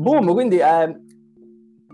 Boom, quindi è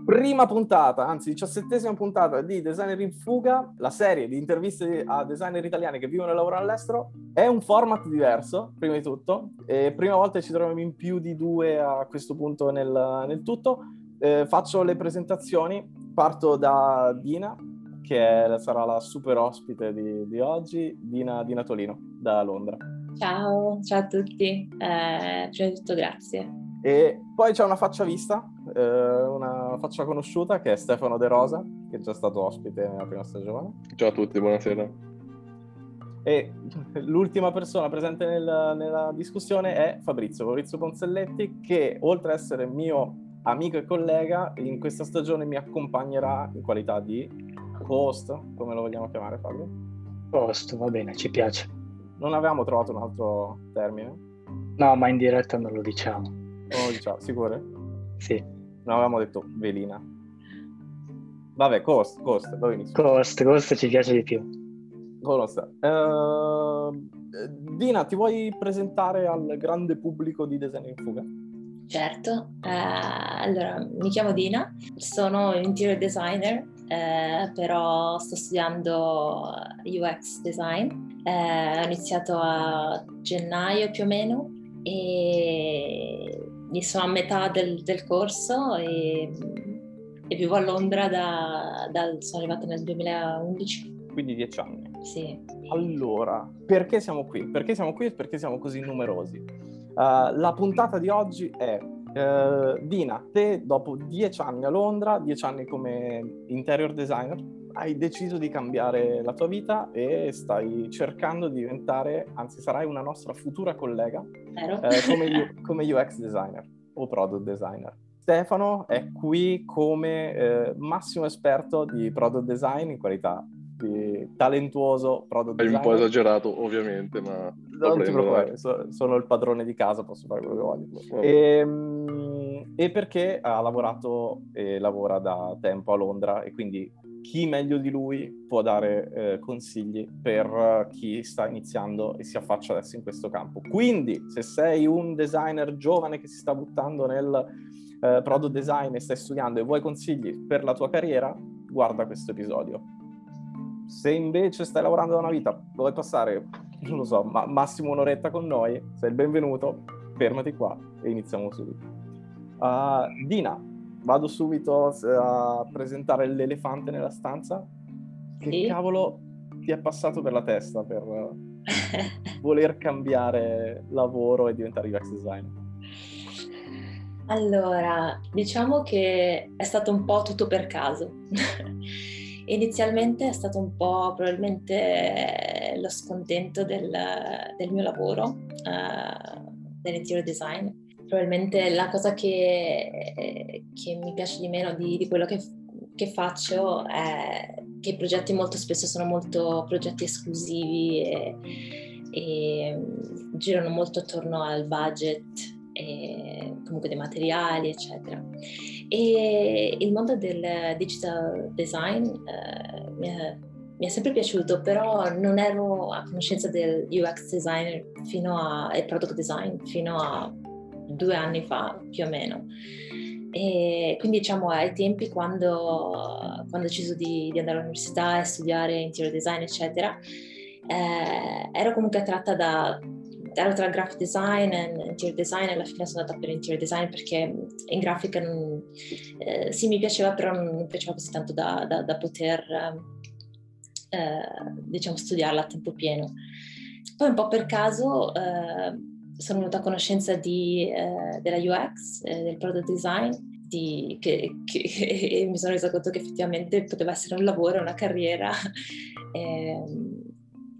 prima puntata, anzi diciassettesima puntata di Designer in Fuga, la serie di interviste a designer italiani che vivono e lavorano all'estero. È un format diverso, prima di tutto, e prima volta ci troviamo in più di due a questo punto nel, nel tutto. Eh, faccio le presentazioni, parto da Dina, che è, sarà la super ospite di, di oggi, Dina, Dina Tolino, da Londra. Ciao, ciao a tutti, eh, prima di tutto grazie. E poi c'è una faccia vista, eh, una faccia conosciuta che è Stefano De Rosa, che è già stato ospite nella prima stagione. Ciao a tutti, buonasera. E l'ultima persona presente nel, nella discussione è Fabrizio, Fabrizio Ponzelletti, che oltre ad essere mio amico e collega, in questa stagione mi accompagnerà in qualità di host, come lo vogliamo chiamare Fabio? Host, va bene, ci piace. Non avevamo trovato un altro termine? No, ma in diretta non lo diciamo. Oh, diciamo, sicure? Sì. Non avevamo detto velina. Vabbè, cost, cost, dove inizio? Cost, cost ci piace di più. Cost. Uh, Dina, ti vuoi presentare al grande pubblico di Design in Fuga? Certo, uh, allora mi chiamo Dina, sono interior designer, uh, però sto studiando UX design. Uh, ho iniziato a gennaio più o meno e sono a metà del, del corso e, e, vivo a Londra da, da, sono arrivata nel 2011. Quindi dieci anni. Sì. Allora, perché siamo qui? Perché siamo qui e perché siamo così numerosi? Uh, la puntata di oggi è uh, Dina, te dopo dieci anni a Londra, dieci anni come interior designer, hai deciso di cambiare la tua vita e stai cercando di diventare, anzi sarai una nostra futura collega eh, come, come, UX designer o product designer. Stefano è qui come eh, massimo esperto di product design in qualità di talentuoso product designer. È un po' esagerato ovviamente, ma... Non ti preoccupare, so, sono il padrone di casa, posso fare quello che voglio. E, ehm, e perché ha lavorato e lavora da tempo a Londra e quindi chi meglio di lui può dare eh, consigli per chi sta iniziando e si affaccia adesso in questo campo. Quindi, se sei un designer giovane che si sta buttando nel eh, product design e stai studiando e vuoi consigli per la tua carriera, guarda questo episodio. Se invece stai lavorando da una vita, vuoi passare, non lo so, ma massimo un'oretta con noi, sei il benvenuto, fermati qua e iniziamo subito. Uh, Dina, vado subito a presentare l'elefante nella stanza. Che sì. cavolo ti è passato per la testa per voler cambiare lavoro e diventare UX designer? Allora, diciamo che è stato un po' tutto per caso. Inizialmente è stato un po' probabilmente lo scontento del, del mio lavoro, uh, dell'interior design, probabilmente la cosa che, che mi piace di meno di, di quello che, che, faccio è che i progetti molto spesso sono molto progetti esclusivi e, e girano molto attorno al budget comunque dei materiali eccetera. E il mondo del digital design eh, mi, è, mi, è, sempre piaciuto però non ero a conoscenza del UX design fino a e product design fino a due anni fa più o meno. E quindi diciamo ai tempi quando, quando ho deciso di, di, andare all'università e studiare interior design eccetera, eh, ero comunque attratta da, ero tra graphic design e interior design e alla fine sono andata per interior design perché in grafica non, eh, sì mi piaceva però non mi piaceva così tanto da, da, da poter eh, diciamo studiarla a tempo pieno. Poi un po' per caso eh, sono venuta a conoscenza di, eh, della UX, eh, del product design, di, che, che, e mi sono resa conto che effettivamente poteva essere un lavoro, una carriera. e, ehm,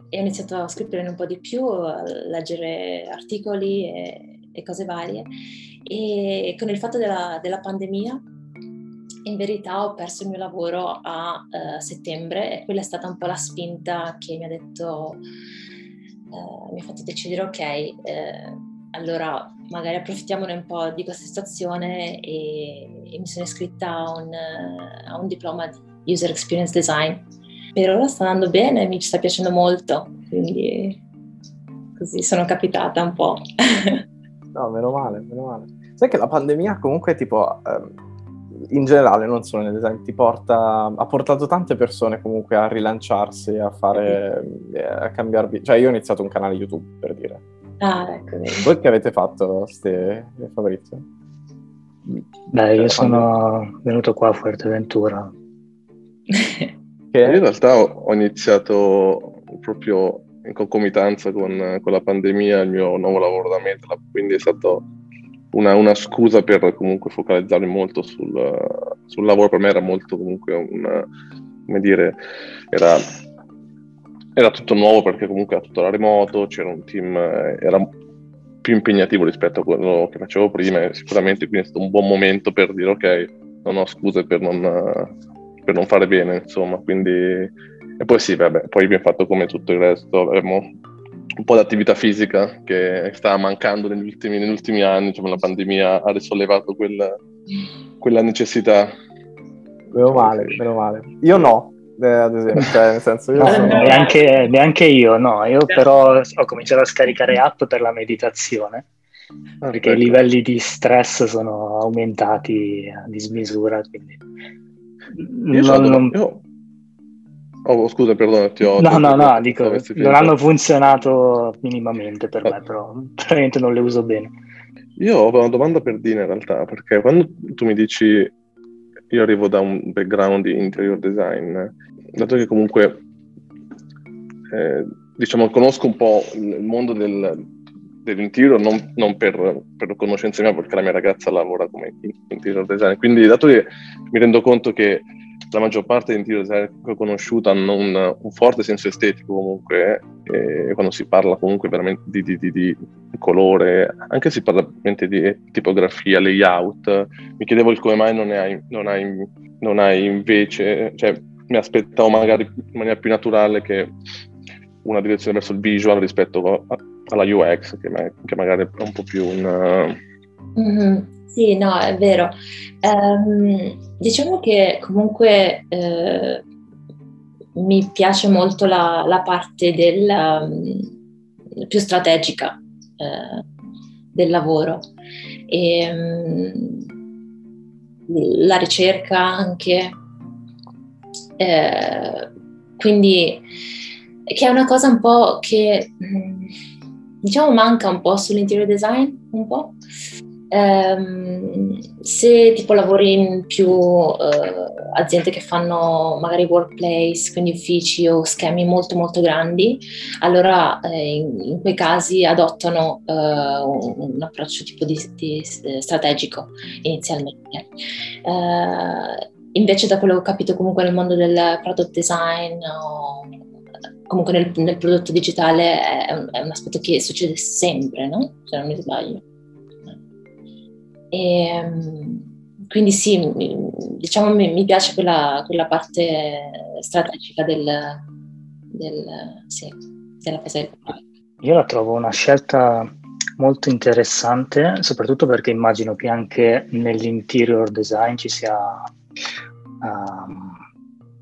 e ho iniziato a scrivere un po' di più, a leggere articoli e, e cose varie. E con il fatto della, della, pandemia, in verità ho perso il mio lavoro a uh, settembre e quella è stata un po' la spinta che mi ha detto eh, mi ha fatto decidere, ok, eh, allora magari approfittiamone un po' di questa situazione e, e mi sono iscritta a un, a un, diploma di User Experience Design. Per ora sta andando bene, mi sta piacendo molto, quindi... così sono capitata un po'. no, meno male, meno male. Sai che la pandemia comunque tipo... Ehm, in generale, non solo nel ti porta, ha portato tante persone comunque a rilanciarsi, a fare, eh, a cambiare, cioè io ho iniziato un canale YouTube per dire. Ah, ecco. Voi che avete fatto, ste, Fabrizio? Beh, io sono venuto qua a Fuerteventura. che... in realtà ho iniziato proprio in concomitanza con, con, la pandemia il mio nuovo lavoro da MedLab, quindi è stato una, una, scusa per comunque focalizzarmi molto sul, sul, lavoro. Per me era molto comunque un, come dire, era, era, tutto nuovo perché comunque era tutto da remoto, c'era un team, era più impegnativo rispetto a quello che facevo prima e sicuramente quindi è stato un buon momento per dire ok, non ho scuse per non, per non fare bene, insomma, quindi... E poi sì, vabbè, poi abbiamo fatto come tutto il resto, abbiamo un po' di attività fisica che stava mancando negli ultimi, negli ultimi anni, diciamo, la pandemia ha risollevato quella, quella necessità. Meno male, meno male. Io no, eh, ad esempio, cioè, nel senso io sono... neanche, neanche, io, no, io però ho cominciato a scaricare app per la meditazione ah, perché i livelli di stress sono aumentati a dismisura, quindi io, non, non... io... Oh, scusa, perdono, ti ho... No, no, no, dico, non hanno funzionato minimamente per ah. me, però veramente non le uso bene. Io ho una domanda per Dina in realtà, perché quando tu mi dici io arrivo da un background di interior design, dato che comunque eh, diciamo conosco un po' il mondo del, dell'interior non, non per, per, conoscenza mia perché la mia ragazza lavora come interior design quindi dato che mi rendo conto che la maggior parte degli interior conosciuto hanno un, un forte senso estetico comunque eh, quando si parla comunque veramente di, di, di, di, colore anche se si parla veramente di tipografia, layout mi chiedevo il come mai non hai, non hai, non hai invece cioè mi aspettavo magari in maniera più naturale che una direzione verso il visual rispetto alla UX che, che, magari è un po' più un... Mm-hmm. Sì, no, è vero. Um, diciamo che comunque eh, mi piace molto la, la parte del, um, più strategica eh, del lavoro e um, la ricerca anche. Eh, quindi che è una cosa un po' che mm, diciamo manca un po' sull'interior design, un po'. Um, se tipo lavori in più uh, aziende che fanno magari workplace, quindi uffici o schemi molto molto grandi, allora eh, in, in, quei casi adottano uh, un, un, approccio tipo di, di strategico inizialmente. Uh, invece da quello che ho capito comunque nel mondo del product design o comunque nel, nel, prodotto digitale è è un, aspetto che succede sempre, no? Se non mi sbaglio. E, ehm, quindi sì, diciamo mi, mi piace quella, quella, parte strategica del, del, sì, della fase del Io la trovo una scelta molto interessante, soprattutto perché immagino che anche nell'interior design ci sia uh,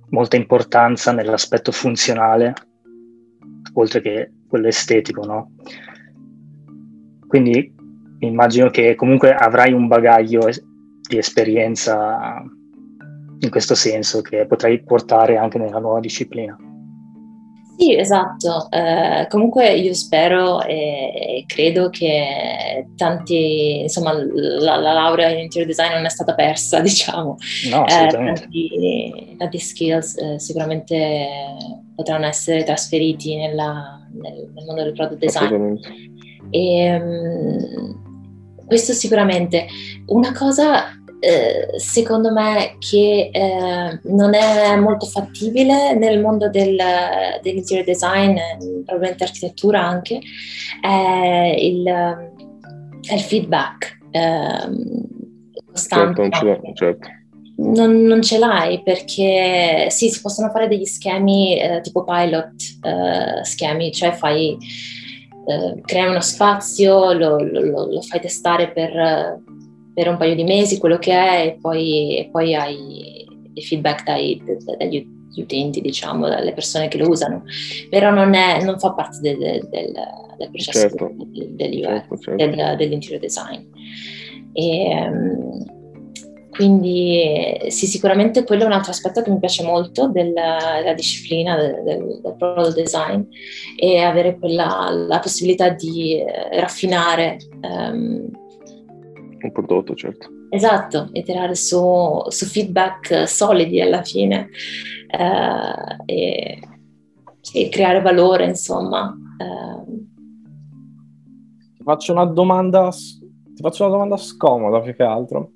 molta importanza nell'aspetto funzionale, oltre che quello estetico, no? Quindi immagino che comunque avrai un bagaglio di esperienza in questo senso che potrai portare anche nella nuova disciplina. Sì, esatto. Eh, comunque io spero e credo che tanti, insomma, la, la, laurea in interior design non è stata persa, diciamo. No, assolutamente. Eh, tanti, tanti, skills eh, sicuramente potranno essere trasferiti nella, nel, nel, mondo del product design. E, um, questo sicuramente. Una cosa eh, secondo me che eh, non è molto fattibile nel mondo del, dell'interior design, probabilmente architettura anche, è il, è il feedback eh, costante. Certo, certo. Non, non, ce l'hai perché sì, si possono fare degli schemi eh, tipo pilot eh, schemi, cioè fai eh, crei uno spazio, lo, lo, lo fai testare per, per, un paio di mesi, quello che è, e poi, e poi hai i feedback dai, dagli, dagli utenti, diciamo, dalle persone che lo usano, però non, è, non fa parte del, del, del processo certo. del, certo, certo. dell'interior design. E, um, quindi sì, sicuramente quello è un altro aspetto che mi piace molto della, della disciplina del, del, del, product design e avere quella, la possibilità di eh, raffinare um, un prodotto, certo. Esatto, e tirare su, su feedback solidi alla fine uh, e, e, creare valore, insomma. Uh. Ti faccio una domanda, ti faccio una domanda scomoda più che altro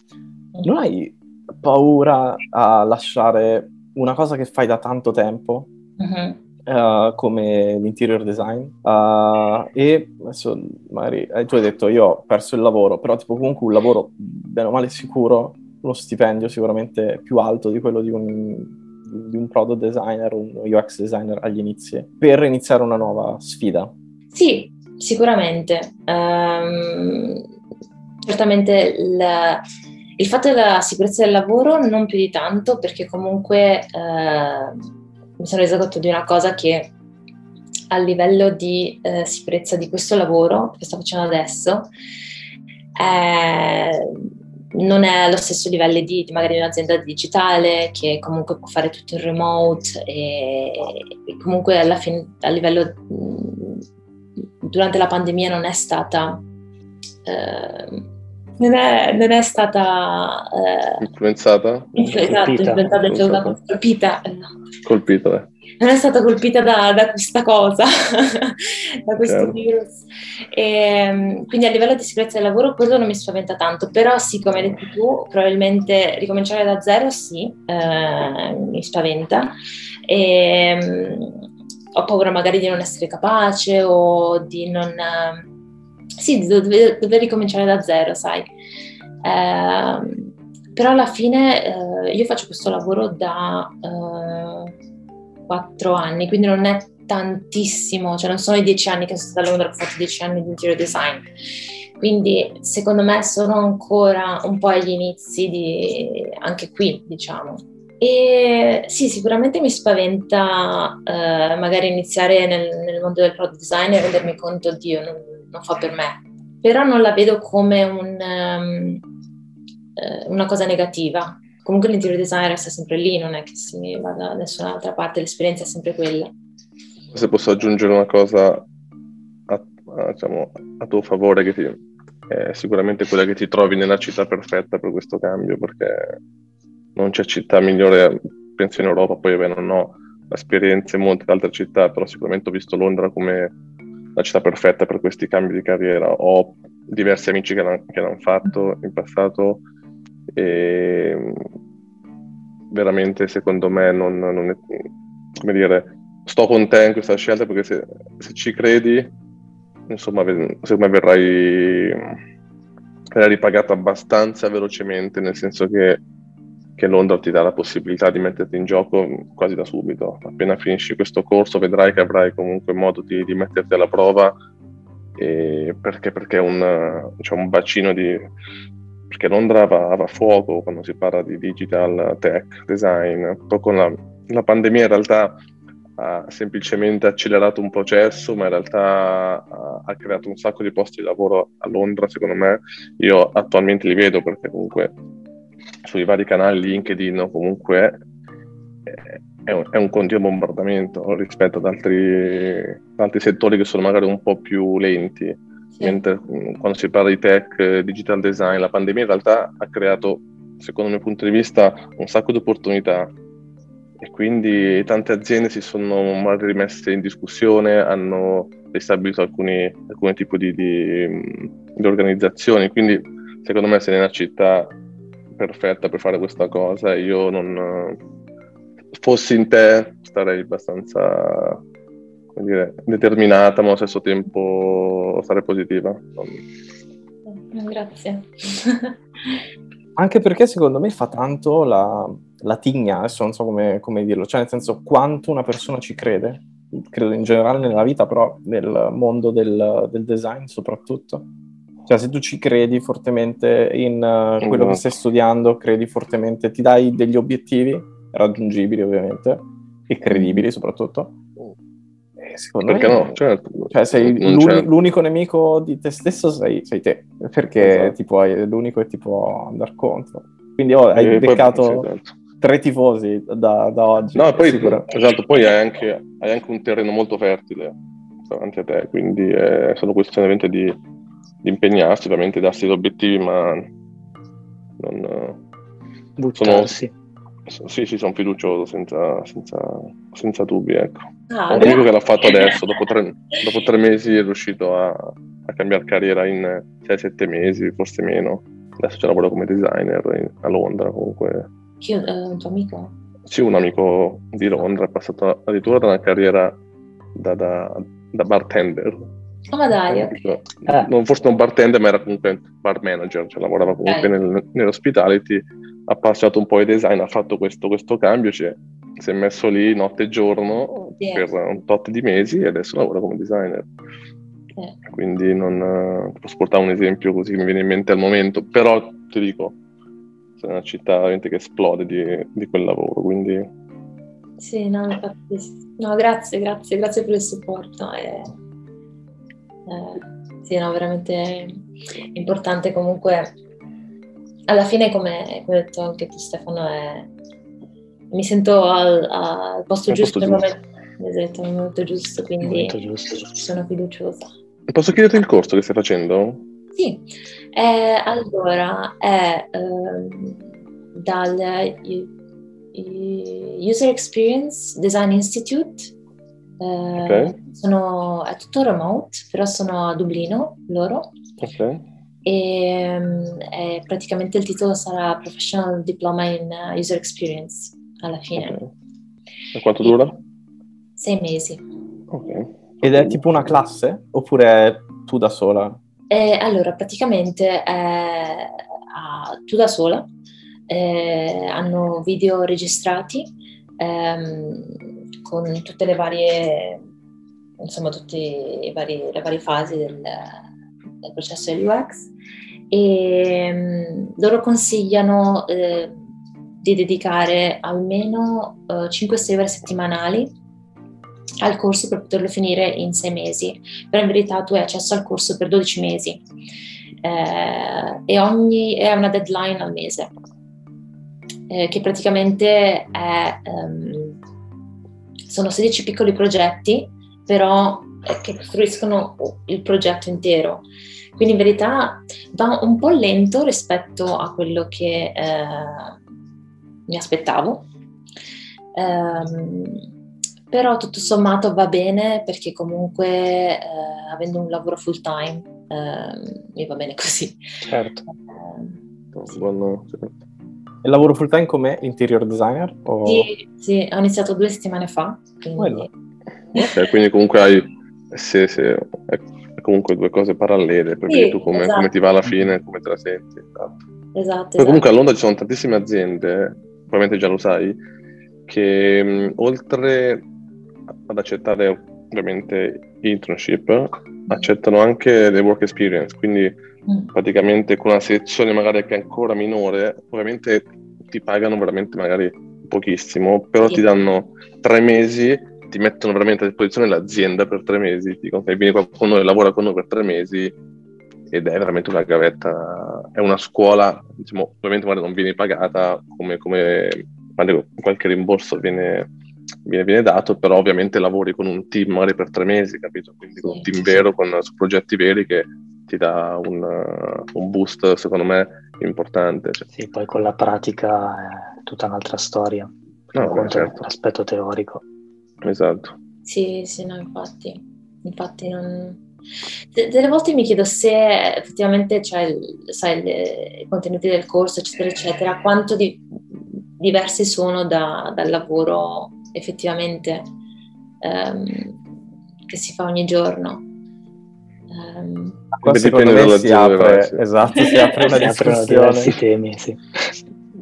non hai paura a lasciare una cosa che fai da tanto tempo uh-huh. uh, come l'interior design? Uh, e adesso magari eh, tu hai detto io ho perso il lavoro però tipo comunque un lavoro bene o male sicuro uno stipendio sicuramente più alto di quello di un, di un product designer un UX designer agli inizi per iniziare una nuova sfida. Sì sicuramente. Um, certamente il il fatto della sicurezza del lavoro non più di tanto, perché comunque eh, mi sono resa conto di una cosa che a livello di eh, sicurezza di questo lavoro che sto facendo adesso eh, non è allo stesso livello di, di, magari un'azienda digitale che comunque può fare tutto in remote e, e comunque alla fine a livello durante la pandemia non è stata eh, non è, non è stata eh, influenzata? Esatto, influenzata, influenzata. colpita. No. Colpita, eh. Non è stata colpita da, da questa cosa, da questo Chiaro. virus. E, ehm, quindi a livello di sicurezza del lavoro quello non mi spaventa tanto, però sì, come hai detto tu, probabilmente ricominciare da zero sì, eh, mi spaventa. E, ehm, ho paura magari di non essere capace o di non sì, dover, dover ricominciare da zero, sai. Eh, però alla fine eh, io faccio questo lavoro da eh, quattro anni, quindi non è tantissimo, cioè non sono i dieci anni che sono stata a Londra, ho fatto dieci anni di interior design. Quindi secondo me sono ancora un po' agli inizi di, anche qui, diciamo. E sì, sicuramente mi spaventa eh, magari iniziare nel, nel, mondo del product design e rendermi conto, Dio, non, non fa per me. Però non la vedo come un, um, una cosa negativa. Comunque l'interior design resta sempre lì, non è che si vada da nessun'altra parte, l'esperienza è sempre quella. Se posso aggiungere una cosa a, a, diciamo, a tuo favore, che ti, è sicuramente quella che ti trovi nella città perfetta per questo cambio, perché non c'è città migliore, penso in Europa, poi beh, non ho esperienze in molte altre città, però sicuramente ho visto Londra come la città perfetta per questi cambi di carriera. Ho diversi amici che l'hanno, che l'hanno fatto in passato e veramente secondo me non, non è, come dire, sto con te in questa scelta perché se, se ci credi, insomma, secondo me verrai, verrai ripagato abbastanza velocemente, nel senso che che Londra ti dà la possibilità di metterti in gioco quasi da subito. Appena finisci questo corso vedrai che avrai comunque modo di, di metterti alla prova perché, perché un, c'è un bacino di... perché Londra va, va, a fuoco quando si parla di digital tech, design. Poi con la, la pandemia in realtà ha semplicemente accelerato un processo, ma in realtà ha, ha, creato un sacco di posti di lavoro a Londra, secondo me. Io attualmente li vedo perché comunque sui vari canali LinkedIn o comunque eh, è un, è un continuo bombardamento rispetto ad altri, altri, settori che sono magari un po' più lenti. Sì. Mentre mm, quando si parla di tech, digital design, la pandemia in realtà ha creato, secondo il mio punto di vista, un sacco di opportunità e quindi tante aziende si sono magari rimesse in discussione, hanno ristabilito alcuni, alcuni tipi di, di, di organizzazioni. Quindi secondo me se nella città perfetta per fare questa cosa. Io non fossi in te starei abbastanza dire, determinata, ma allo stesso tempo sarei positiva. Grazie. Anche perché secondo me fa tanto la, la tigna, adesso non so come, come, dirlo, cioè nel senso quanto una persona ci crede, credo in generale nella vita, però nel mondo del, del design soprattutto. Cioè, se tu ci credi fortemente in uh, quello che stai studiando, credi fortemente, ti dai degli obiettivi raggiungibili ovviamente, e credibili soprattutto. secondo perché me, no? Certo. Cioè, sei l'uni- l'unico nemico di te stesso sei, sei te, perché esatto. ti puoi, l'unico che ti può andare contro. Quindi oh, hai e beccato poi, esatto. tre tifosi da, da oggi. No, poi, esatto, poi hai anche, hai anche, un terreno molto fertile davanti a te, quindi è solo questione di, di impegnarsi, ovviamente darsi gli obiettivi, ma non... Buttarsi. Sono, sì, sì, sono fiducioso, senza, senza, senza dubbi, ecco. Ah, Ho che l'ha fatto adesso, dopo tre, dopo tre, mesi è riuscito a, a cambiare carriera in 6-7 mesi, forse meno. Adesso c'è lavoro come designer in, a Londra comunque. Chi, uh, un tuo amico? Sì, un amico di Londra, è passato addirittura da una carriera da, da, da bartender ma dai, okay. eh. non, forse non bartender, ma era comunque bar manager, cioè lavorava comunque okay. nel, nell'hospitality, ha passato un po' di design, ha fatto questo, questo cambio, cioè, si è messo lì notte e giorno yeah. per un tot di mesi e adesso lavora come designer. Yeah. Quindi non uh, posso portare un esempio così che mi viene in mente al momento, però ti dico, è una città veramente che esplode di, di quel lavoro, quindi... Sì, no, infatti, no, grazie, grazie, grazie per il supporto. E eh, sì, no, veramente importante comunque. Alla fine, come, come hai detto anche tu Stefano, è... mi sento al, al posto giusto nel momento, esatto, nel momento giusto, quindi momento giusto. sono fiduciosa. Posso chiederti il corso che stai facendo? Sì, eh, allora è eh, dal User Experience Design Institute eh, okay. sono, è tutto remote, però sono a Dublino loro. Ok. E um, praticamente il titolo sarà Professional Diploma in User Experience alla fine. Okay. E quanto dura? E sei mesi. Ok. Ed è tipo una classe oppure tu da sola? Eh, allora, praticamente è tu da sola, eh, hanno video registrati. Ehm, con tutte le varie, insomma, tutte le varie, le varie fasi del, del processo UX e um, loro consigliano eh, di dedicare almeno eh, 5-6 ore settimanali al corso per poterlo finire in 6 mesi, però in verità tu hai accesso al corso per 12 mesi. Eh, e ogni è una deadline al mese, eh, che praticamente è um, sono 16 piccoli progetti, però eh, che costruiscono il progetto intero. Quindi in verità va un po' lento rispetto a quello che eh, mi aspettavo. Um, però tutto sommato va bene perché comunque eh, avendo un lavoro full time eh, mi va bene così. Certo. Eh, sì. Buono, lavoro full time come interior designer? O... Sì, sì, ho iniziato due settimane fa. Quindi... Ok, quindi comunque hai se, se, è comunque due cose parallele, per sì, tu come, esatto. come, ti va alla fine, come te la senti. Esatto. esatto, esatto. comunque a Londra ci sono tantissime aziende, probabilmente già lo sai, che mh, oltre ad accettare ovviamente internship, accettano anche le work experience, quindi mm. Praticamente con una selezione magari che è ancora minore, ovviamente ti pagano veramente magari pochissimo, però sì. ti danno tre mesi, ti mettono veramente a disposizione l'azienda per tre mesi, ti dicono che vieni qua con noi, lavora con noi per tre mesi ed è veramente una gavetta, è una scuola, diciamo, ovviamente magari non viene pagata come, come qualche rimborso viene viene, viene, dato, però ovviamente lavori con un team magari per tre mesi, capito? Quindi con un team vero, con, su progetti veri che ti dà un, un boost, secondo me, importante. Cioè. Sì, poi con la pratica è tutta un'altra storia, no, beh, certo. l'aspetto teorico. Esatto. Sì, sì, no, infatti, infatti non... Delle volte mi chiedo se effettivamente, cioè, sai, i contenuti del corso, eccetera, eccetera, quanto di, diversi sono da, dal lavoro effettivamente um, che si fa ogni giorno. Um, Qua secondo me si apre, esatto, si apre una discussione. temi, sì.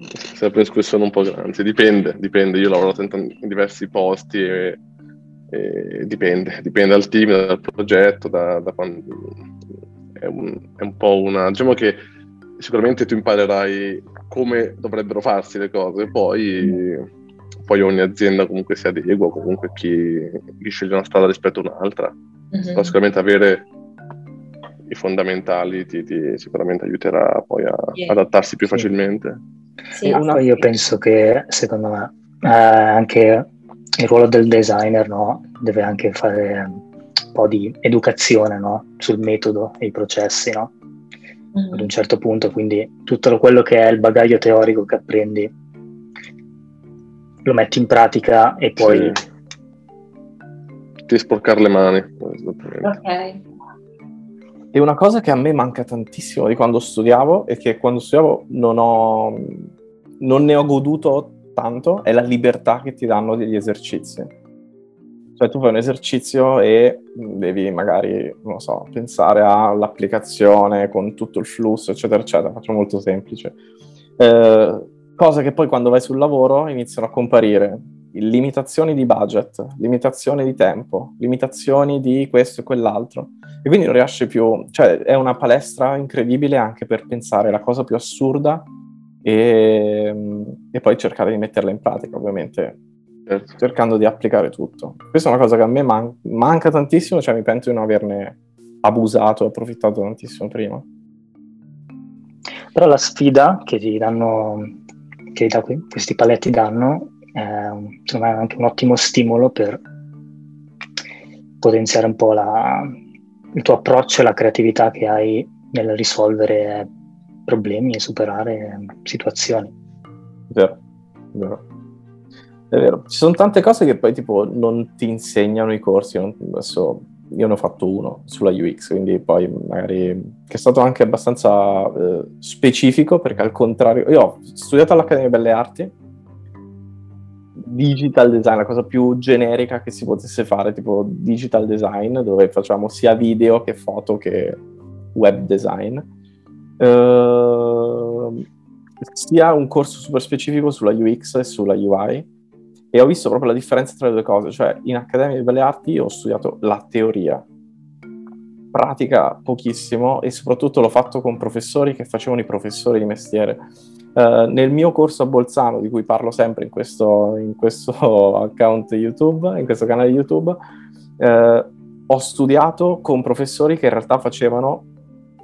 Si apre una discussione un po' grande, anzi dipende, dipende, io ho lavorato in, in diversi posti e, e, dipende, dipende dal team, dal progetto, da, da quando, è, un, è un po' una... diciamo che sicuramente tu imparerai come dovrebbero farsi le cose, poi poi ogni azienda comunque si adegua, comunque chi, chi sceglie una strada rispetto a un'altra. Mm-hmm. Però sicuramente avere i fondamentali ti, ti sicuramente aiuterà poi a yeah. adattarsi più sì. facilmente. Sì, una... io penso che secondo me eh, anche il ruolo del designer no, deve anche fare un po' di educazione no, sul metodo e i processi. No? Mm. Ad un certo punto, quindi tutto quello che è il bagaglio teorico che apprendi lo metti in pratica e poi... Sì. Ti sporcare le mani. Ok. E una cosa che a me manca tantissimo di quando studiavo e che quando studiavo non, ho, non ne ho goduto tanto è la libertà che ti danno degli esercizi. Cioè tu fai un esercizio e devi magari, non so, pensare all'applicazione con tutto il flusso, eccetera, eccetera. Faccio molto semplice. Eh, cosa che poi quando vai sul lavoro iniziano a comparire limitazioni di budget, limitazioni di tempo, limitazioni di questo e quell'altro. E quindi non riesce più, cioè è una palestra incredibile anche per pensare la cosa più assurda e, e poi cercare di metterla in pratica, ovviamente, certo. cercando di applicare tutto. Questa è una cosa che a me man- manca tantissimo, cioè mi pento di non averne abusato approfittato tantissimo prima. Però la sfida che ti danno che da qui, questi paletti danno è secondo me anche un ottimo stimolo per potenziare un po' la, il tuo approccio e la creatività che hai nel risolvere problemi e superare situazioni. Vero, vero. È vero. Ci sono tante cose che poi tipo non ti insegnano i corsi. Adesso io ne ho fatto uno sulla UX, quindi poi magari che è stato anche abbastanza eh, specifico perché al contrario, io ho studiato all'Accademia Belle Arti, digital design, la cosa più generica che si potesse fare, tipo digital design, dove facciamo sia video che foto che web design. Uh, sia un corso super specifico sulla UX e sulla UI e ho visto proprio la differenza tra le due cose, cioè in Accademia di Belle Arti ho studiato la teoria, pratica pochissimo e soprattutto l'ho fatto con professori che facevano i professori di mestiere. Uh, nel mio corso a Bolzano, di cui parlo sempre in questo, in questo account YouTube, in questo canale YouTube, uh, ho studiato con professori che in realtà facevano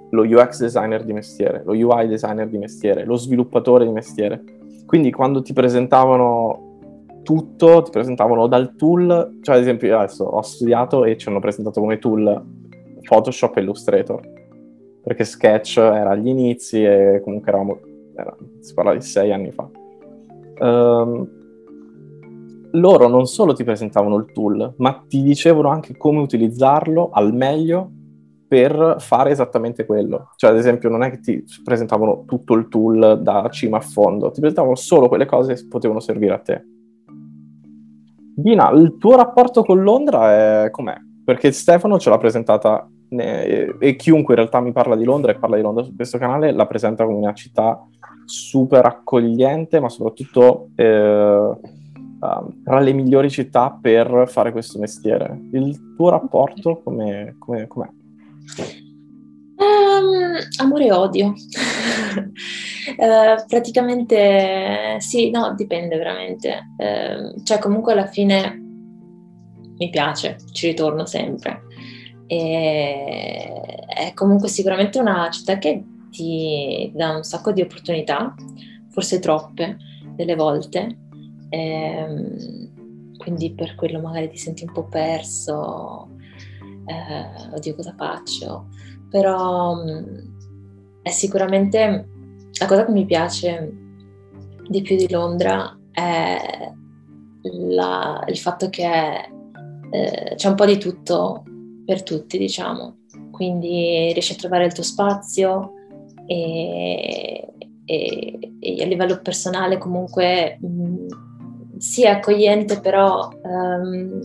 lo UX designer di mestiere, lo UI designer di mestiere, lo sviluppatore di mestiere. Quindi quando ti presentavano tutto, ti presentavano dal tool, cioè ad esempio io adesso ho studiato e ci hanno presentato come tool Photoshop e Illustrator, perché Sketch era agli inizi e comunque eravamo, era, si parla di sei anni fa. Um, loro non solo ti presentavano il tool, ma ti dicevano anche come utilizzarlo al meglio per fare esattamente quello. Cioè, ad esempio, non è che ti presentavano tutto il tool da cima a fondo, ti presentavano solo quelle cose che potevano servire a te. Dina, il tuo rapporto con Londra è com'è? Perché Stefano ce l'ha presentata e, chiunque in realtà mi parla di Londra e parla di Londra su questo canale la presenta come una città super accogliente, ma soprattutto eh, tra le migliori città per fare questo mestiere. Il tuo rapporto com'è, com'è? Um, amore e odio. uh, praticamente sì, no, dipende veramente. Uh, cioè, comunque alla fine mi piace, ci ritorno sempre. E è comunque sicuramente una città che ti dà un sacco di opportunità, forse troppe delle volte. Ehm, quindi per quello magari ti senti un po' perso, eh, oddio cosa faccio, però mm, è sicuramente la cosa che mi piace di più di Londra è la, il fatto che eh, c'è un po' di tutto per tutti, diciamo, quindi riesci a trovare il tuo spazio e, e, e a livello personale comunque mh, sì è accogliente, però um,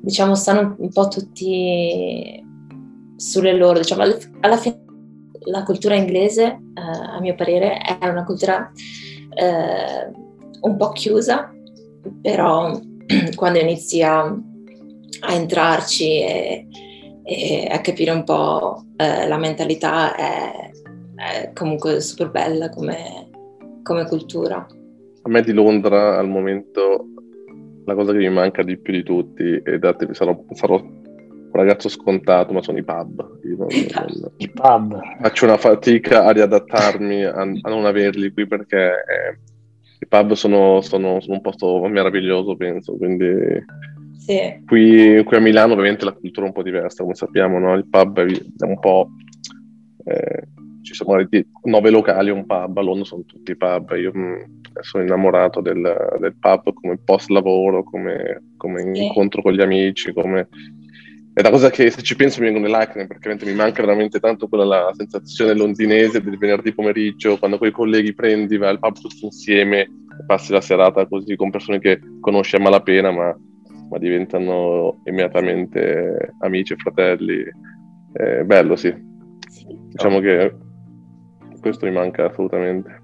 diciamo stanno un po' tutti sulle loro, diciamo, alla fine la cultura inglese, eh, a mio parere, è una cultura eh, un po' chiusa, però quando inizi a, a entrarci e, e, a capire un po' eh, la mentalità è, è, comunque super bella come, come cultura. a me di Londra al momento la cosa che mi manca di più di tutti, e da te sarò, sarò un ragazzo scontato, ma sono i pub. Io non, non, I pub. Faccio una fatica a riadattarmi a, a non averli qui perché eh, i pub sono, sono, sono, un posto meraviglioso, penso, quindi... Sì. Qui, qui, a Milano ovviamente la cultura è un po' diversa, come sappiamo, no? il pub è un po'... Eh, ci sono nove locali un pub, a Londra sono tutti pub, io mm, sono innamorato del, del, pub come post lavoro, come, come sì. incontro con gli amici, come... È una cosa che se ci penso mi vengono le lacrime perché mi manca veramente tanto quella la sensazione londinese del venerdì pomeriggio, quando con i colleghi prendi, vai al pub tutti insieme passi la serata così con persone che conosci a malapena ma, ma diventano immediatamente amici e fratelli. È bello, sì. Diciamo che questo mi manca assolutamente.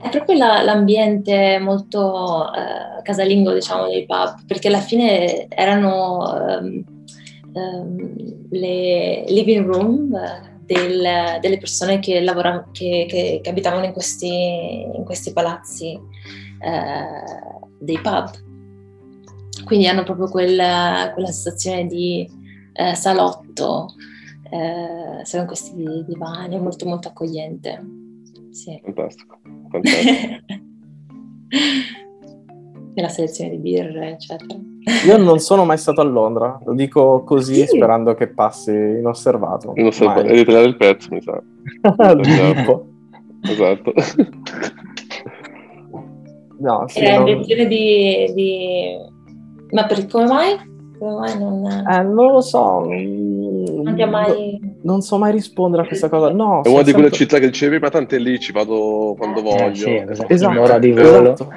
È proprio la, l'ambiente molto eh, casalingo, diciamo, dei pub, perché alla fine erano um, um, le living room del, delle persone che, lavora, che, che, che abitavano in questi, in questi palazzi eh, dei pub. Quindi hanno proprio quella, quella sensazione di eh, salotto, eh, sono questi divani, molto molto accogliente. Sì. Fantastico, fantastico. Nella selezione di birre, eccetera. Io non sono mai stato a Londra, lo dico così sì. sperando che passi inosservato. Inosservato, è ritagliare il pezzo, mi sa. esatto. esatto. No, sì, Era non... intenzione di, di... Ma per come mai? Come mai non... Eh, non lo so. Non ti ha mai... Non so mai rispondere a questa cosa. No, è una di quelle città che dicevi, ma tanto è lì, ci vado quando eh, voglio. Sì, esatto. esatto. di volo. Esatto.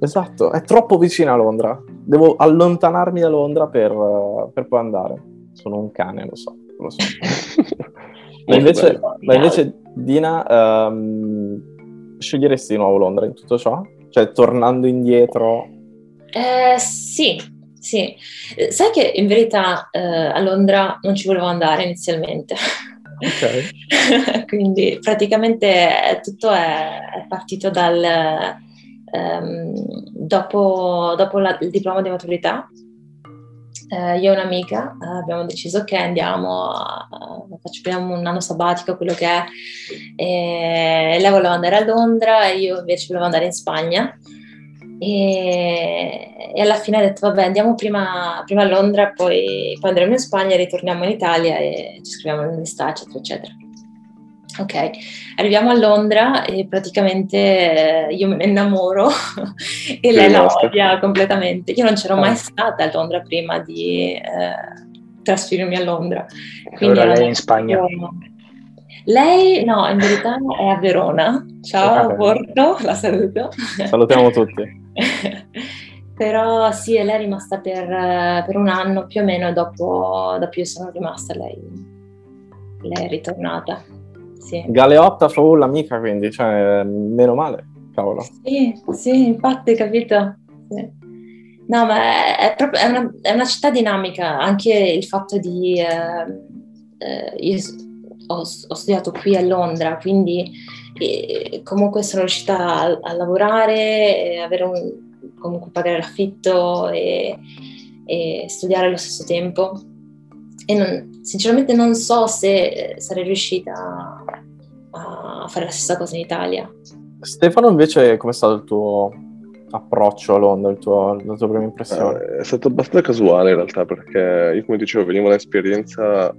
esatto. è troppo vicina a Londra. Devo allontanarmi da Londra per, per poi andare. Sono un cane, lo so. Lo so. ma, invece, ma, invece, Dina, um, sceglieresti di nuovo Londra in tutto ciò? Cioè, tornando indietro? Eh, sì, sì, eh, sai che in verità eh, a Londra non ci volevo andare inizialmente. Ok. Quindi praticamente tutto è, partito dal... Um, dopo, dopo la, il diploma di maturità, eh, io e un'amica eh, abbiamo deciso che andiamo, a, facciamo un anno sabbatico, quello che è, e lei voleva andare a Londra e io invece volevo andare in Spagna e, e, alla fine ha detto vabbè andiamo prima, prima a Londra, poi, poi, andremo in Spagna, ritorniamo in Italia e ci scriviamo l'università, eccetera, eccetera. Ok, arriviamo a Londra e praticamente eh, io me ne innamoro e lei la odia completamente. Io non c'ero mai ah. stata a Londra prima di eh, trasferirmi a Londra. Quindi allora lei è in Spagna. Lei, no, in verità è a Verona. Ciao, Porto, la saluto. Salutiamo tutti. Però sì, lei è rimasta per, per, un anno più o meno, dopo, dopo io sono rimasta, lei, lei è ritornata. Sì. Galeotta fu l'amica, quindi, cioè, meno male, cavolo. Sì, sì, infatti, capito? Sì. No, ma è, proprio, è, una, è, una, città dinamica, anche il fatto di... Eh, eh, io ho, ho, studiato qui a Londra, quindi e comunque sono riuscita a, a lavorare, avere un, comunque pagare l'affitto e, e, studiare allo stesso tempo. E non, sinceramente non so se sarei riuscita a, a fare la stessa cosa in Italia. Stefano, invece, com'è stato il tuo approccio a Londra, il tuo, la tua prima impressione? Eh, è stato abbastanza casuale in realtà, perché io, come dicevo, venivo un'esperienza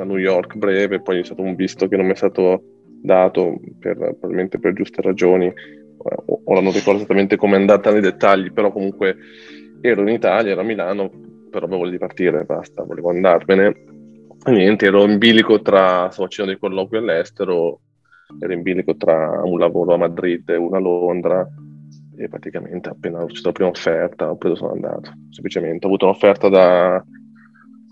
a New York breve, poi è stato un visto che non mi è stato dato per, probabilmente per giuste ragioni. Ora non ricordo esattamente come è andata nei dettagli, però comunque ero in Italia, ero a Milano, però volevo di partire, basta, volevo andarmene. Niente, ero in bilico tra, stavo facendo dei colloqui all'estero, ero in bilico tra un lavoro a Madrid e uno a Londra e praticamente appena ho avuto la prima offerta ho sono andato, semplicemente. Ho avuto un'offerta da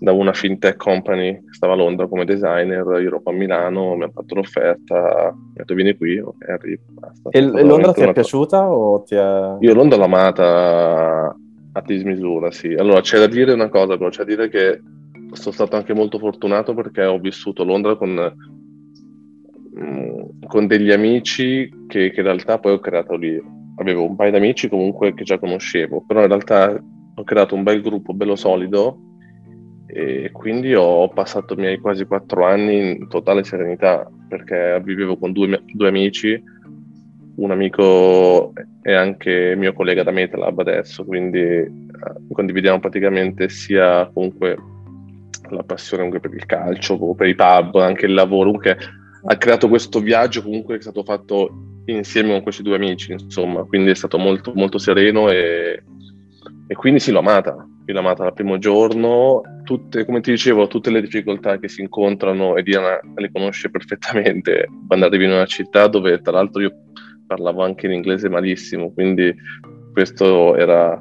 da una fintech company che stava a Londra come designer, io ero qua a Milano, mi ha fatto l'offerta, mi ha detto vieni qui, ok, arrivo, basta. E, e Londra ti è piaciuta o ti è... Io Londra l'ho amata a dismisura, sì. Allora, c'è da dire una cosa, però c'è da dire che sono stato anche molto fortunato perché ho vissuto Londra con, mm, con degli amici che, che, in realtà poi ho creato lì avevo un paio di amici comunque che già conoscevo, però in realtà ho creato un bel gruppo bello solido e quindi ho passato i miei quasi quattro anni in totale serenità perché vivevo con due, due amici, un amico è anche mio collega da MetaLab adesso, quindi eh, condividiamo praticamente sia comunque la passione comunque per il calcio, per i pub, anche il lavoro, comunque ha creato questo viaggio comunque che è stato fatto insieme con questi due amici, insomma, quindi è stato molto, molto sereno e, e quindi sì, l'ho amata, amata dal primo giorno, tutte, come ti dicevo, tutte le difficoltà che si incontrano e Diana le conosce perfettamente quando arrivi in una città dove tra l'altro io parlavo anche in inglese malissimo, quindi questo era,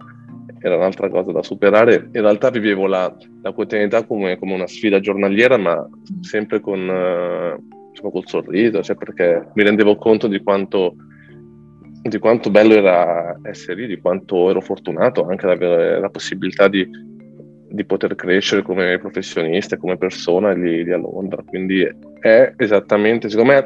era un'altra cosa da superare. In realtà vivevo la, la quotidianità come, come, una sfida giornaliera, ma sempre con... Diciamo, col sorriso, cioè perché mi rendevo conto di quanto, di quanto bello era essere lì, di quanto ero fortunato anche ad avere la possibilità di, di poter crescere come professionista come persona lì, lì, a Londra. Quindi è esattamente, secondo me,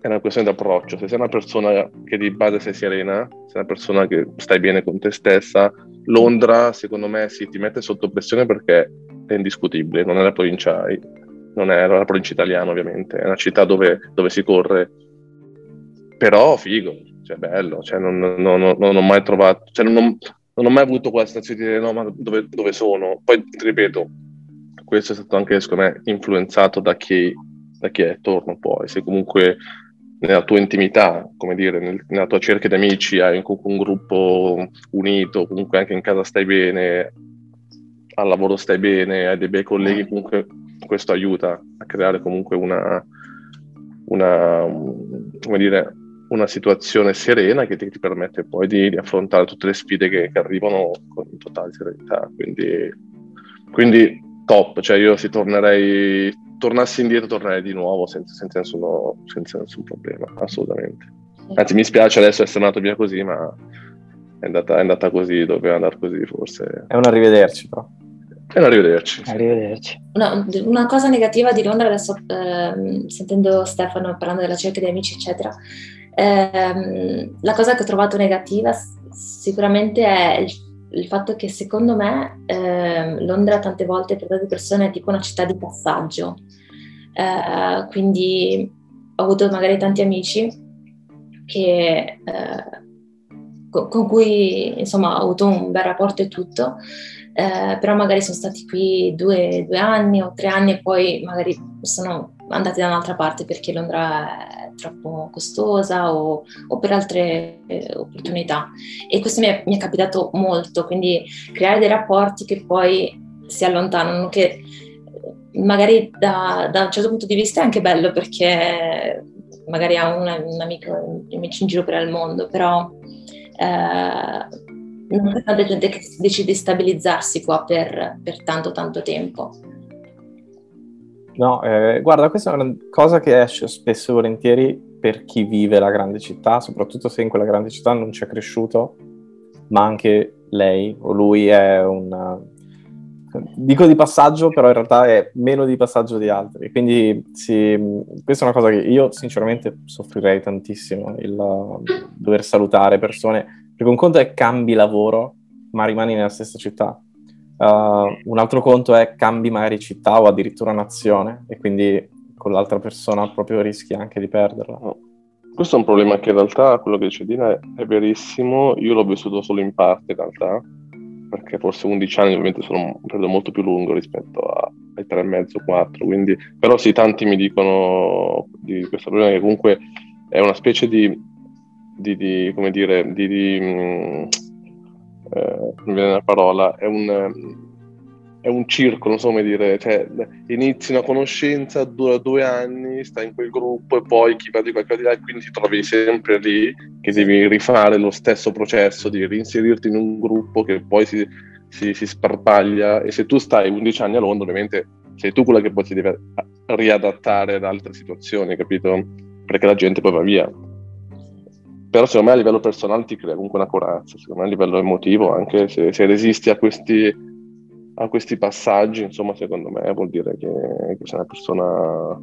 è una questione d'approccio. Se sei una persona che di base sei serena, sei una persona che stai bene con te stessa, Londra, secondo me, sì, ti mette sotto pressione perché è indiscutibile, non è la provincia non è la provincia italiana ovviamente, è una città dove, dove si corre, però figo, cioè bello, cioè non, non, non, non, ho mai trovato, cioè non, ho mai avuto questa sensazione di dire no ma dove, dove, sono, poi ti ripeto, questo è stato anche secondo me influenzato da chi, da chi è attorno poi, se comunque nella tua intimità, come dire, nel, nella tua cerchia di amici hai comunque un gruppo unito, comunque anche in casa stai bene, al lavoro stai bene, hai dei bei colleghi, comunque questo aiuta a creare comunque una, una, come dire, una situazione serena che ti, ti permette poi di, di, affrontare tutte le sfide che, che, arrivano con totale serenità. Quindi, quindi top, cioè io se tornerei, tornassi indietro tornerei di nuovo senza, senza, nessuno, senza nessun problema, assolutamente. Anzi mi spiace adesso essere andato via così, ma è andata, è andata così, doveva andare così forse. È un arrivederci però. E arrivederci. Arrivederci. Una, una, cosa negativa di Londra, adesso eh, sentendo Stefano parlando della cerchia di amici, eccetera, eh, la cosa che ho trovato negativa sicuramente è il, il fatto che secondo me eh, Londra tante volte per tante persone è tipo una città di passaggio. Eh, quindi ho avuto magari tanti amici che, eh, con, con cui insomma ho avuto un bel rapporto e tutto eh, però magari sono stati qui due, due, anni o tre anni e poi magari sono andati da un'altra parte perché Londra è troppo costosa o, o per altre eh, opportunità. E questo mi è, mi è, capitato molto, quindi creare dei rapporti che poi si allontanano, che magari da, da un certo punto di vista è anche bello perché magari ha un, un amico, in giro per il mondo, però... Eh, non c'è tanta gente che decide di stabilizzarsi qua per, per tanto tanto tempo. No, eh, guarda, questa è una cosa che esce spesso e volentieri per chi vive la grande città, soprattutto se in quella grande città non c'è cresciuto, ma anche lei o lui è un... Dico di passaggio, però in realtà è meno di passaggio di altri. Quindi sì, questa è una cosa che io sinceramente soffrirei tantissimo, il dover salutare persone perché un conto è cambi lavoro, ma rimani nella stessa città. Uh, un altro conto è cambi magari città o addirittura nazione e quindi con l'altra persona proprio rischi anche di perderla. Questo è un problema che in realtà, quello che dice Dina, è, verissimo. Io l'ho vissuto solo in parte in realtà, perché forse 11 anni ovviamente sono un periodo molto più lungo rispetto a, ai 3 e mezzo, 4, quindi... Però sì, tanti mi dicono di questo problema che comunque è una specie di di, di come dire, di, di mm, eh, non viene la parola, è un, è un circo, non so come dire, cioè inizi una conoscenza, dura due anni, stai in quel gruppo e poi chi va di qua, chi va di là, e quindi ti trovi sempre lì che devi rifare lo stesso processo di reinserirti in un gruppo che poi si, si, si sparpaglia e se tu stai 11 anni a Londra ovviamente sei tu quella che poi si deve riadattare ad altre situazioni, capito? Perché la gente poi va via però secondo me a livello personale ti crea comunque una corazza, secondo me a livello emotivo, anche se, se resisti a questi, a questi, passaggi, insomma, secondo me vuol dire che, che sei una persona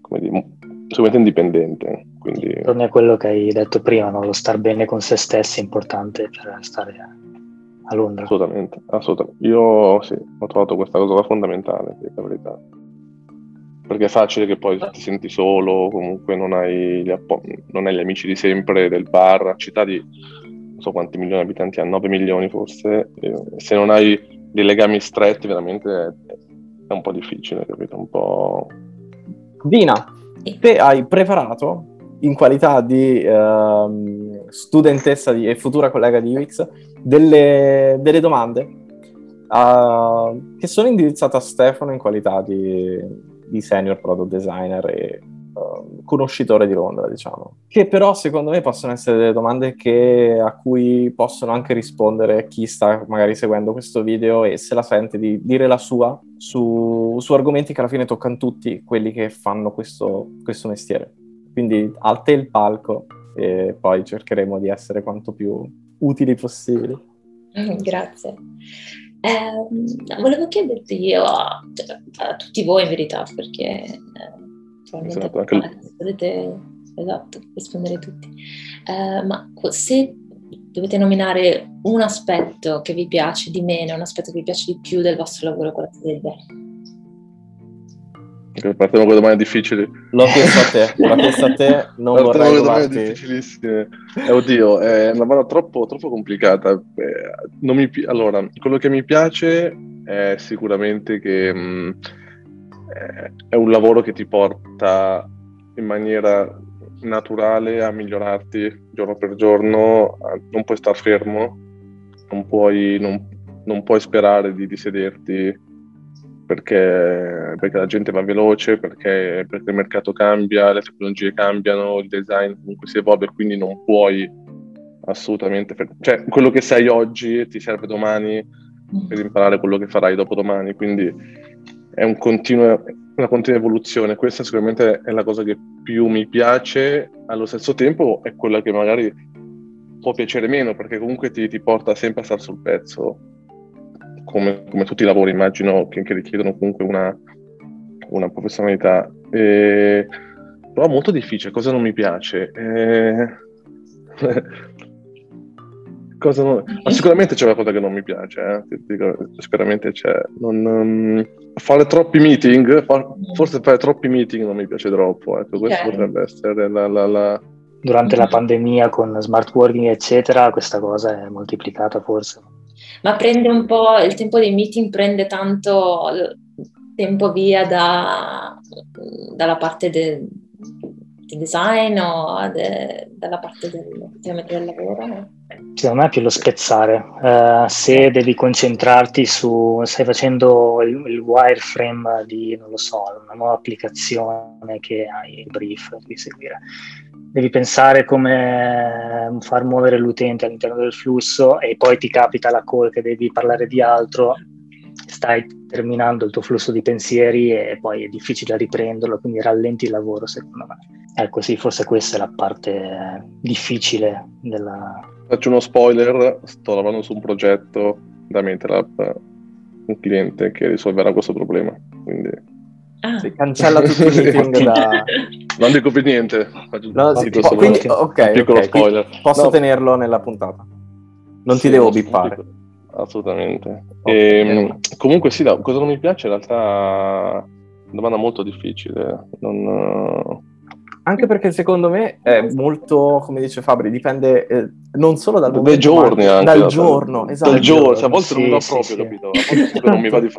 come dire, sicuramente indipendente. Quindi... Torni a quello che hai detto prima, no? lo star bene con se stessi è importante per stare a Londra. Assolutamente, assolutamente. Io sì, ho trovato questa cosa fondamentale, per la verità. Perché è facile che poi ti senti solo, comunque non hai gli, appo- non hai gli amici di sempre del bar, città di non so quanti milioni di abitanti ha, 9 milioni forse, se non hai dei legami stretti veramente è, un po' difficile, capito? Un po'... Dina, te hai preparato in qualità di uh, studentessa di, e futura collega di UX delle, delle domande uh, che sono indirizzate a Stefano in qualità di, di senior product designer e uh, conoscitore di Londra, diciamo. Che però secondo me possono essere delle domande che, a cui possono anche rispondere chi sta magari seguendo questo video e se la sente di dire la sua su, su argomenti che alla fine toccano tutti quelli che fanno questo, questo mestiere. Quindi a te il palco e poi cercheremo di essere quanto più utili possibili. Mm, grazie. Eh, volevo chiederti io a, a, tutti voi in verità, perché eh, probabilmente esatto, anche... potete esatto, rispondere tutti. Eh, ma se dovete nominare un aspetto che vi piace di meno, un aspetto che vi piace di più del vostro lavoro, quale sarebbe? Partiamo con domande difficili. L'ho chiesto a te, l'ho chiesto a te, non Partiamo vorrei con domande difficilissime. Eh, oddio, è una domanda troppo, troppo complicata. Eh, mi, allora, quello che mi piace è sicuramente che mh, mm, è un lavoro che ti porta in maniera naturale a migliorarti giorno per giorno, non puoi stare fermo, non puoi, non, non puoi sperare di, di sederti perché, perché, la gente va veloce, perché, perché, il mercato cambia, le tecnologie cambiano, il design comunque si evolve, quindi non puoi assolutamente... Cioè, quello che sai oggi ti serve domani per imparare quello che farai dopodomani, quindi è un continuo, una continua evoluzione. Questa sicuramente è la cosa che più mi piace, allo stesso tempo è quella che magari può piacere meno, perché comunque ti, ti porta sempre a stare sul pezzo come, come, tutti i lavori immagino che, che richiedono comunque una, una professionalità. E, però molto difficile, cosa non mi piace? Eh, cosa non, ma sicuramente c'è una cosa che non mi piace, eh? dico, sicuramente c'è. Non, um, fare troppi meeting, forse fare troppi meeting non mi piace troppo, ecco, questo okay. potrebbe essere la, la, la... Durante la pandemia con smart working eccetera, questa cosa è moltiplicata forse ma prende un po', il tempo dei meeting prende tanto tempo via da, dalla parte del, del design o de, dalla parte del, del lavoro? Secondo me è più lo spezzare. Uh, se devi concentrarti su, stai facendo il, il, wireframe di, non lo so, una nuova applicazione che hai il brief di seguire, devi pensare come far muovere l'utente all'interno del flusso e poi ti capita la call che devi parlare di altro, stai terminando il tuo flusso di pensieri e poi è difficile riprenderlo, quindi rallenti il lavoro secondo me. Ecco sì, forse questa è la parte difficile della... Faccio uno spoiler, sto lavorando su un progetto da MentorApp, un cliente che risolverà questo problema, quindi Ah. Si cancella tutti i meeting da... Non dico più niente. No, sì, tipo, quindi, ok, piccolo okay, spoiler. Posso no. tenerlo nella puntata. Non sì, ti devo bippare. Assolutamente. Okay. E, ehm, comunque sì, da, cosa non mi piace in realtà è una domanda molto difficile. Non, anche perché secondo me è molto, come dice Fabri, dipende eh, non solo dal momento, giorni anche, dal, dal giorno, esatto. Dal giorno, cioè, a volte sì, non mi va sì, proprio, sì. capito? A volte non mi va di,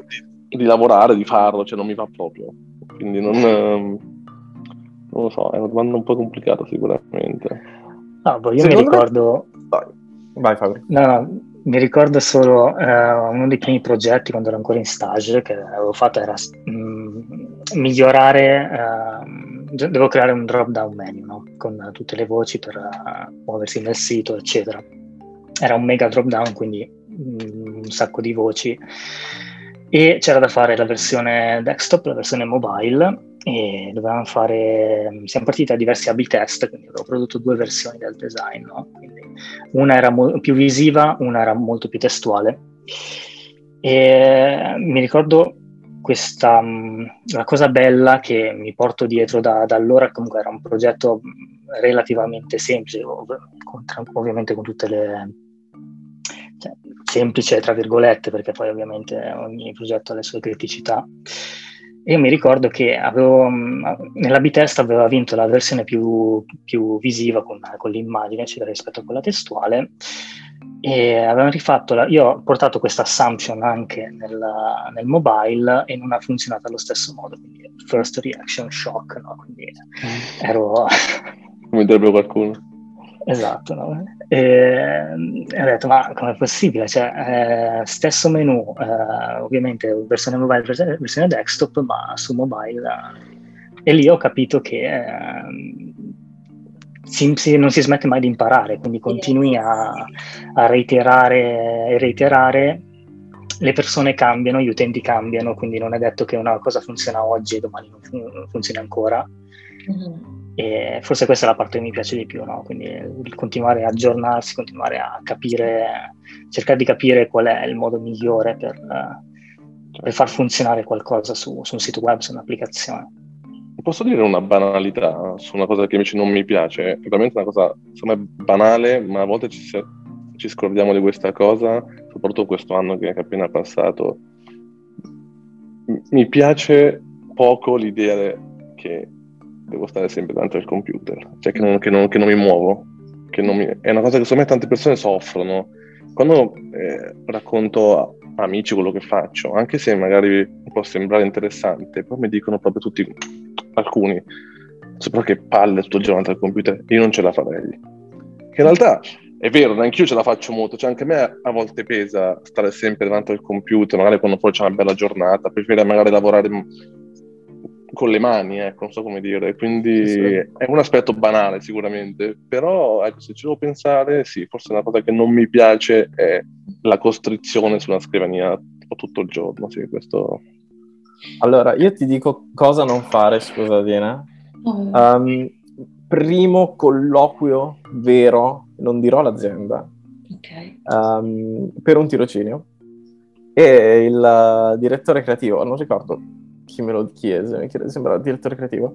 di, lavorare, di farlo, cioè non mi va proprio. Quindi non, ehm, non lo so, è una domanda un po' complicata sicuramente. No, boh, io secondo mi ricordo... Me... Vai, vai Fabri. No, no, mi ricordo solo eh, uno dei primi progetti quando ero ancora in stage che avevo fatto era mh, mm, migliorare... Eh, devo creare un drop down menu no? con tutte le voci per uh, muoversi nel sito, eccetera. Era un mega drop down, quindi um, un sacco di voci. E c'era da fare la versione desktop, la versione mobile, e dovevamo fare. Siamo partiti da diversi A-B test, quindi avevo prodotto due versioni del design. No? una era mo- più visiva, una era molto più testuale. E mi ricordo questa, la cosa bella che mi porto dietro da, da allora, comunque era un progetto relativamente semplice, ov- con, ovviamente con tutte le... Cioè, semplice tra virgolette, perché poi ovviamente ogni progetto ha le sue criticità. Io mi ricordo che avevo, mm, nella B-test aveva vinto la versione più, più visiva con, con l'immagine rispetto a quella testuale e avevamo rifatto, la, io ho portato questa assumption anche nel, nel, mobile e non ha funzionato allo stesso modo, quindi first reaction shock, no? quindi mm. ero... Come direbbe qualcuno. Esatto, no? e, e, ho detto ma com'è possibile? Cioè, eh, stesso menu, eh, ovviamente versione mobile, versione, desktop, ma su mobile. Eh, e lì ho capito che eh, si, si, non si smette mai di imparare, quindi continui a, a reiterare e reiterare, le persone cambiano, gli utenti cambiano, quindi non è detto che una cosa funziona oggi e domani non fun- funzioni ancora. Mm-hmm. E forse questa è la parte che mi piace di più, no? quindi il continuare a aggiornarsi, continuare a capire, cercare di capire qual è il modo migliore per, per far funzionare qualcosa su, su un sito web, su un'applicazione posso dire una banalità su una cosa che invece non mi piace? È veramente una cosa, insomma, banale, ma a volte ci, ci scordiamo di questa cosa, soprattutto questo anno che è appena passato. Mi piace poco l'idea che devo stare sempre davanti al computer, cioè che non, che non, che non mi muovo. Che non mi... È una cosa che secondo me tante persone soffrono. Quando eh, racconto a amici quello che faccio, anche se magari può sembrare interessante, poi mi dicono proprio tutti alcuni, sopra che palle tutto il giorno al computer, io non ce la farei. Che in realtà è vero, neanche io ce la faccio molto, cioè anche a me a volte pesa stare sempre davanti al computer, magari quando poi c'è una bella giornata, preferire magari lavorare con le mani, ecco, non so come dire, quindi sì. è un aspetto banale sicuramente, però ecco, se ci devo pensare, sì, forse una cosa che non mi piace è la costrizione su una scrivania tutto il giorno, sì, questo allora, io ti dico cosa non fare, scusa Dina. Mm. Um, primo colloquio vero, non dirò l'azienda, okay. um, per un tirocinio. E il uh, direttore creativo, non ricordo chi me lo chiese, mi chiede, sembra il direttore creativo,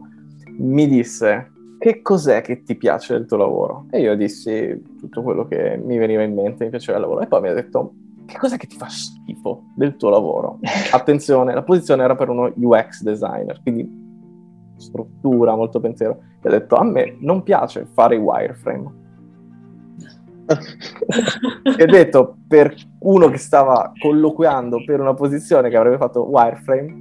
mi disse che cos'è che ti piace del tuo lavoro? E io dissi tutto quello che mi veniva in mente, mi piaceva il lavoro. E poi mi ha detto, che cosa che ti fa schifo del tuo lavoro? Attenzione, la posizione era per uno UX designer, quindi struttura, molto pensiero. E ha detto, a me non piace fare i wireframe. e ha detto, per uno che stava colloquiando per una posizione che avrebbe fatto wireframe,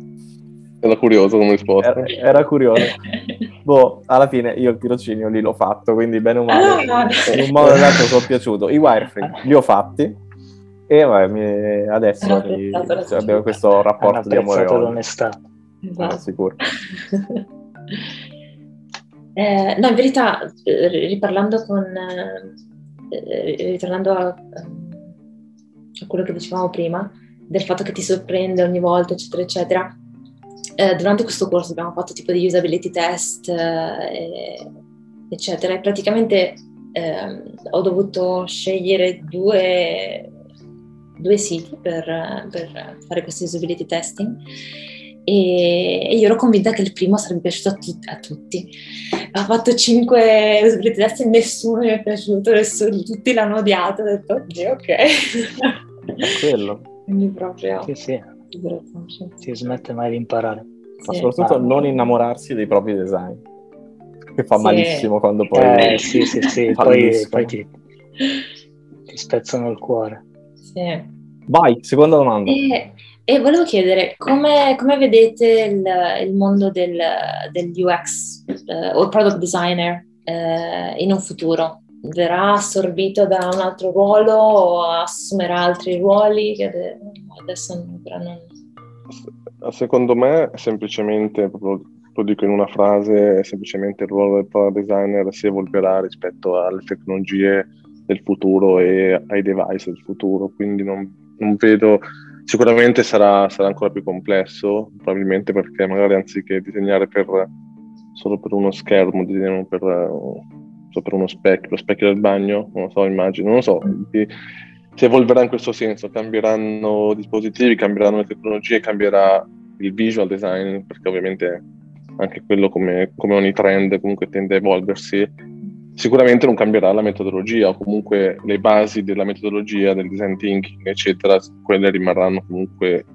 era curioso come risposta. Era, era curioso. boh, alla fine io il tirocinio lì l'ho fatto, quindi bene o male, ah, in un modo o nell'altro sono piaciuto. I wireframe li ho fatti, e vabbè, adesso ri... cioè, abbiamo questo rapporto di amore e onestà. Esatto. sicuro. eh, no, in verità, riparlando con... Eh, ritornando a, a, quello che dicevamo prima, del fatto che ti sorprende ogni volta, eccetera, eccetera, eh, durante questo corso abbiamo fatto tipo di usability test, eh, eccetera, e praticamente ehm, ho dovuto scegliere due due siti per, per fare questo usability testing e, io ero convinta che il primo sarebbe piaciuto a, tu- a tutti. Ho fatto cinque usability test e nessuno mi è piaciuto, nessuno, tutti l'hanno odiato, ho detto oddio ok. È quello. Quindi proprio... Sì, sì. Si smette mai di imparare. Ma sì, soprattutto ah. non innamorarsi dei propri design, che fa sì. malissimo quando poi... Eh, sì, sì, sì, poi, poi ti, ti spezzano il cuore. Sì. Vai, seconda domanda. E, e volevo chiedere, come, come vedete il, il, mondo del, del UX eh, o il product designer eh, in un futuro? Verrà assorbito da un altro ruolo o assumerà altri ruoli che adesso ancora non... Secondo me, semplicemente, lo dico in una frase, semplicemente il ruolo del product designer si evolverà rispetto alle tecnologie del futuro e ai device del futuro, quindi non, non vedo, sicuramente sarà, sarà, ancora più complesso, probabilmente perché magari anziché disegnare per, solo per uno schermo, disegnano per, so, per uno specchio, lo specchio del bagno, non lo so, immagino, non lo so, si evolverà in questo senso, cambieranno dispositivi, cambieranno le tecnologie, cambierà il visual design, perché ovviamente anche quello come, come ogni trend comunque tende a evolversi, sicuramente non cambierà la metodologia o comunque le basi della metodologia, del design thinking, eccetera, quelle rimarranno comunque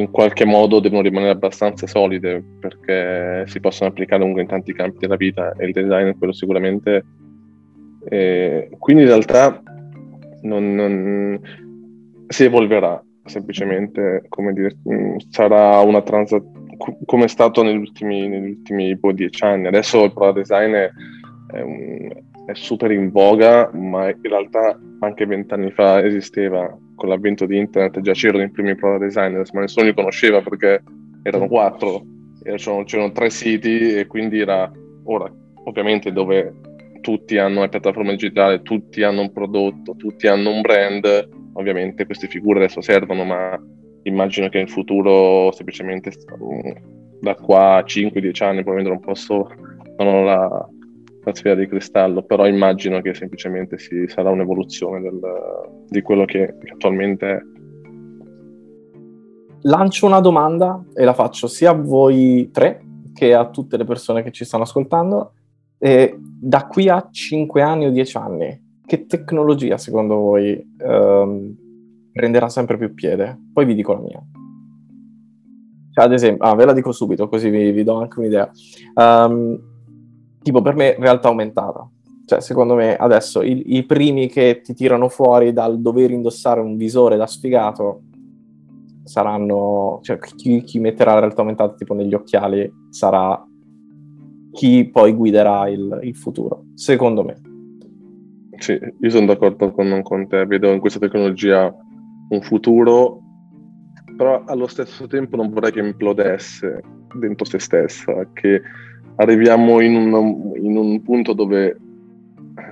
in qualche modo devono rimanere abbastanza solide perché si possono applicare comunque in tanti campi della vita e il design quello sicuramente. Eh, quindi in realtà non, non, si evolverà semplicemente, come dire, sarà una transazione come è stato negli ultimi, negli ultimi boh, dieci anni. Adesso il product design è, è, un, è super in voga, ma in realtà anche vent'anni fa esisteva con l'avvento di internet già c'erano i primi product designers, ma nessuno li conosceva perché erano quattro, c'erano, c'erano tre siti e quindi era ora ovviamente dove tutti hanno una piattaforma digitale, tutti hanno un prodotto, tutti hanno un brand, ovviamente queste figure adesso servono, ma immagino che in futuro semplicemente da qua a 5-10 anni probabilmente non posso, non ho la, la sfera di cristallo, però immagino che semplicemente si, sarà un'evoluzione del, di quello che, che attualmente è. Lancio una domanda e la faccio sia a voi tre che a tutte le persone che ci stanno ascoltando. E da qui a 5 anni o 10 anni, che tecnologia secondo voi ehm, prenderà sempre più piede? Poi vi dico la mia. Cioè, ad esempio, ah, ve la dico subito così vi, vi do anche un'idea. Um, tipo per me realtà aumentata. Cioè, secondo me adesso i, i, primi che ti tirano fuori dal dover indossare un visore da sfigato saranno, cioè chi, chi metterà la realtà aumentata tipo negli occhiali sarà chi poi guiderà il, il futuro, secondo me. Sì, io sono d'accordo con, con te, vedo in questa tecnologia un futuro, però allo stesso tempo non vorrei che implodesse dentro se stessa, che arriviamo in un, in un punto dove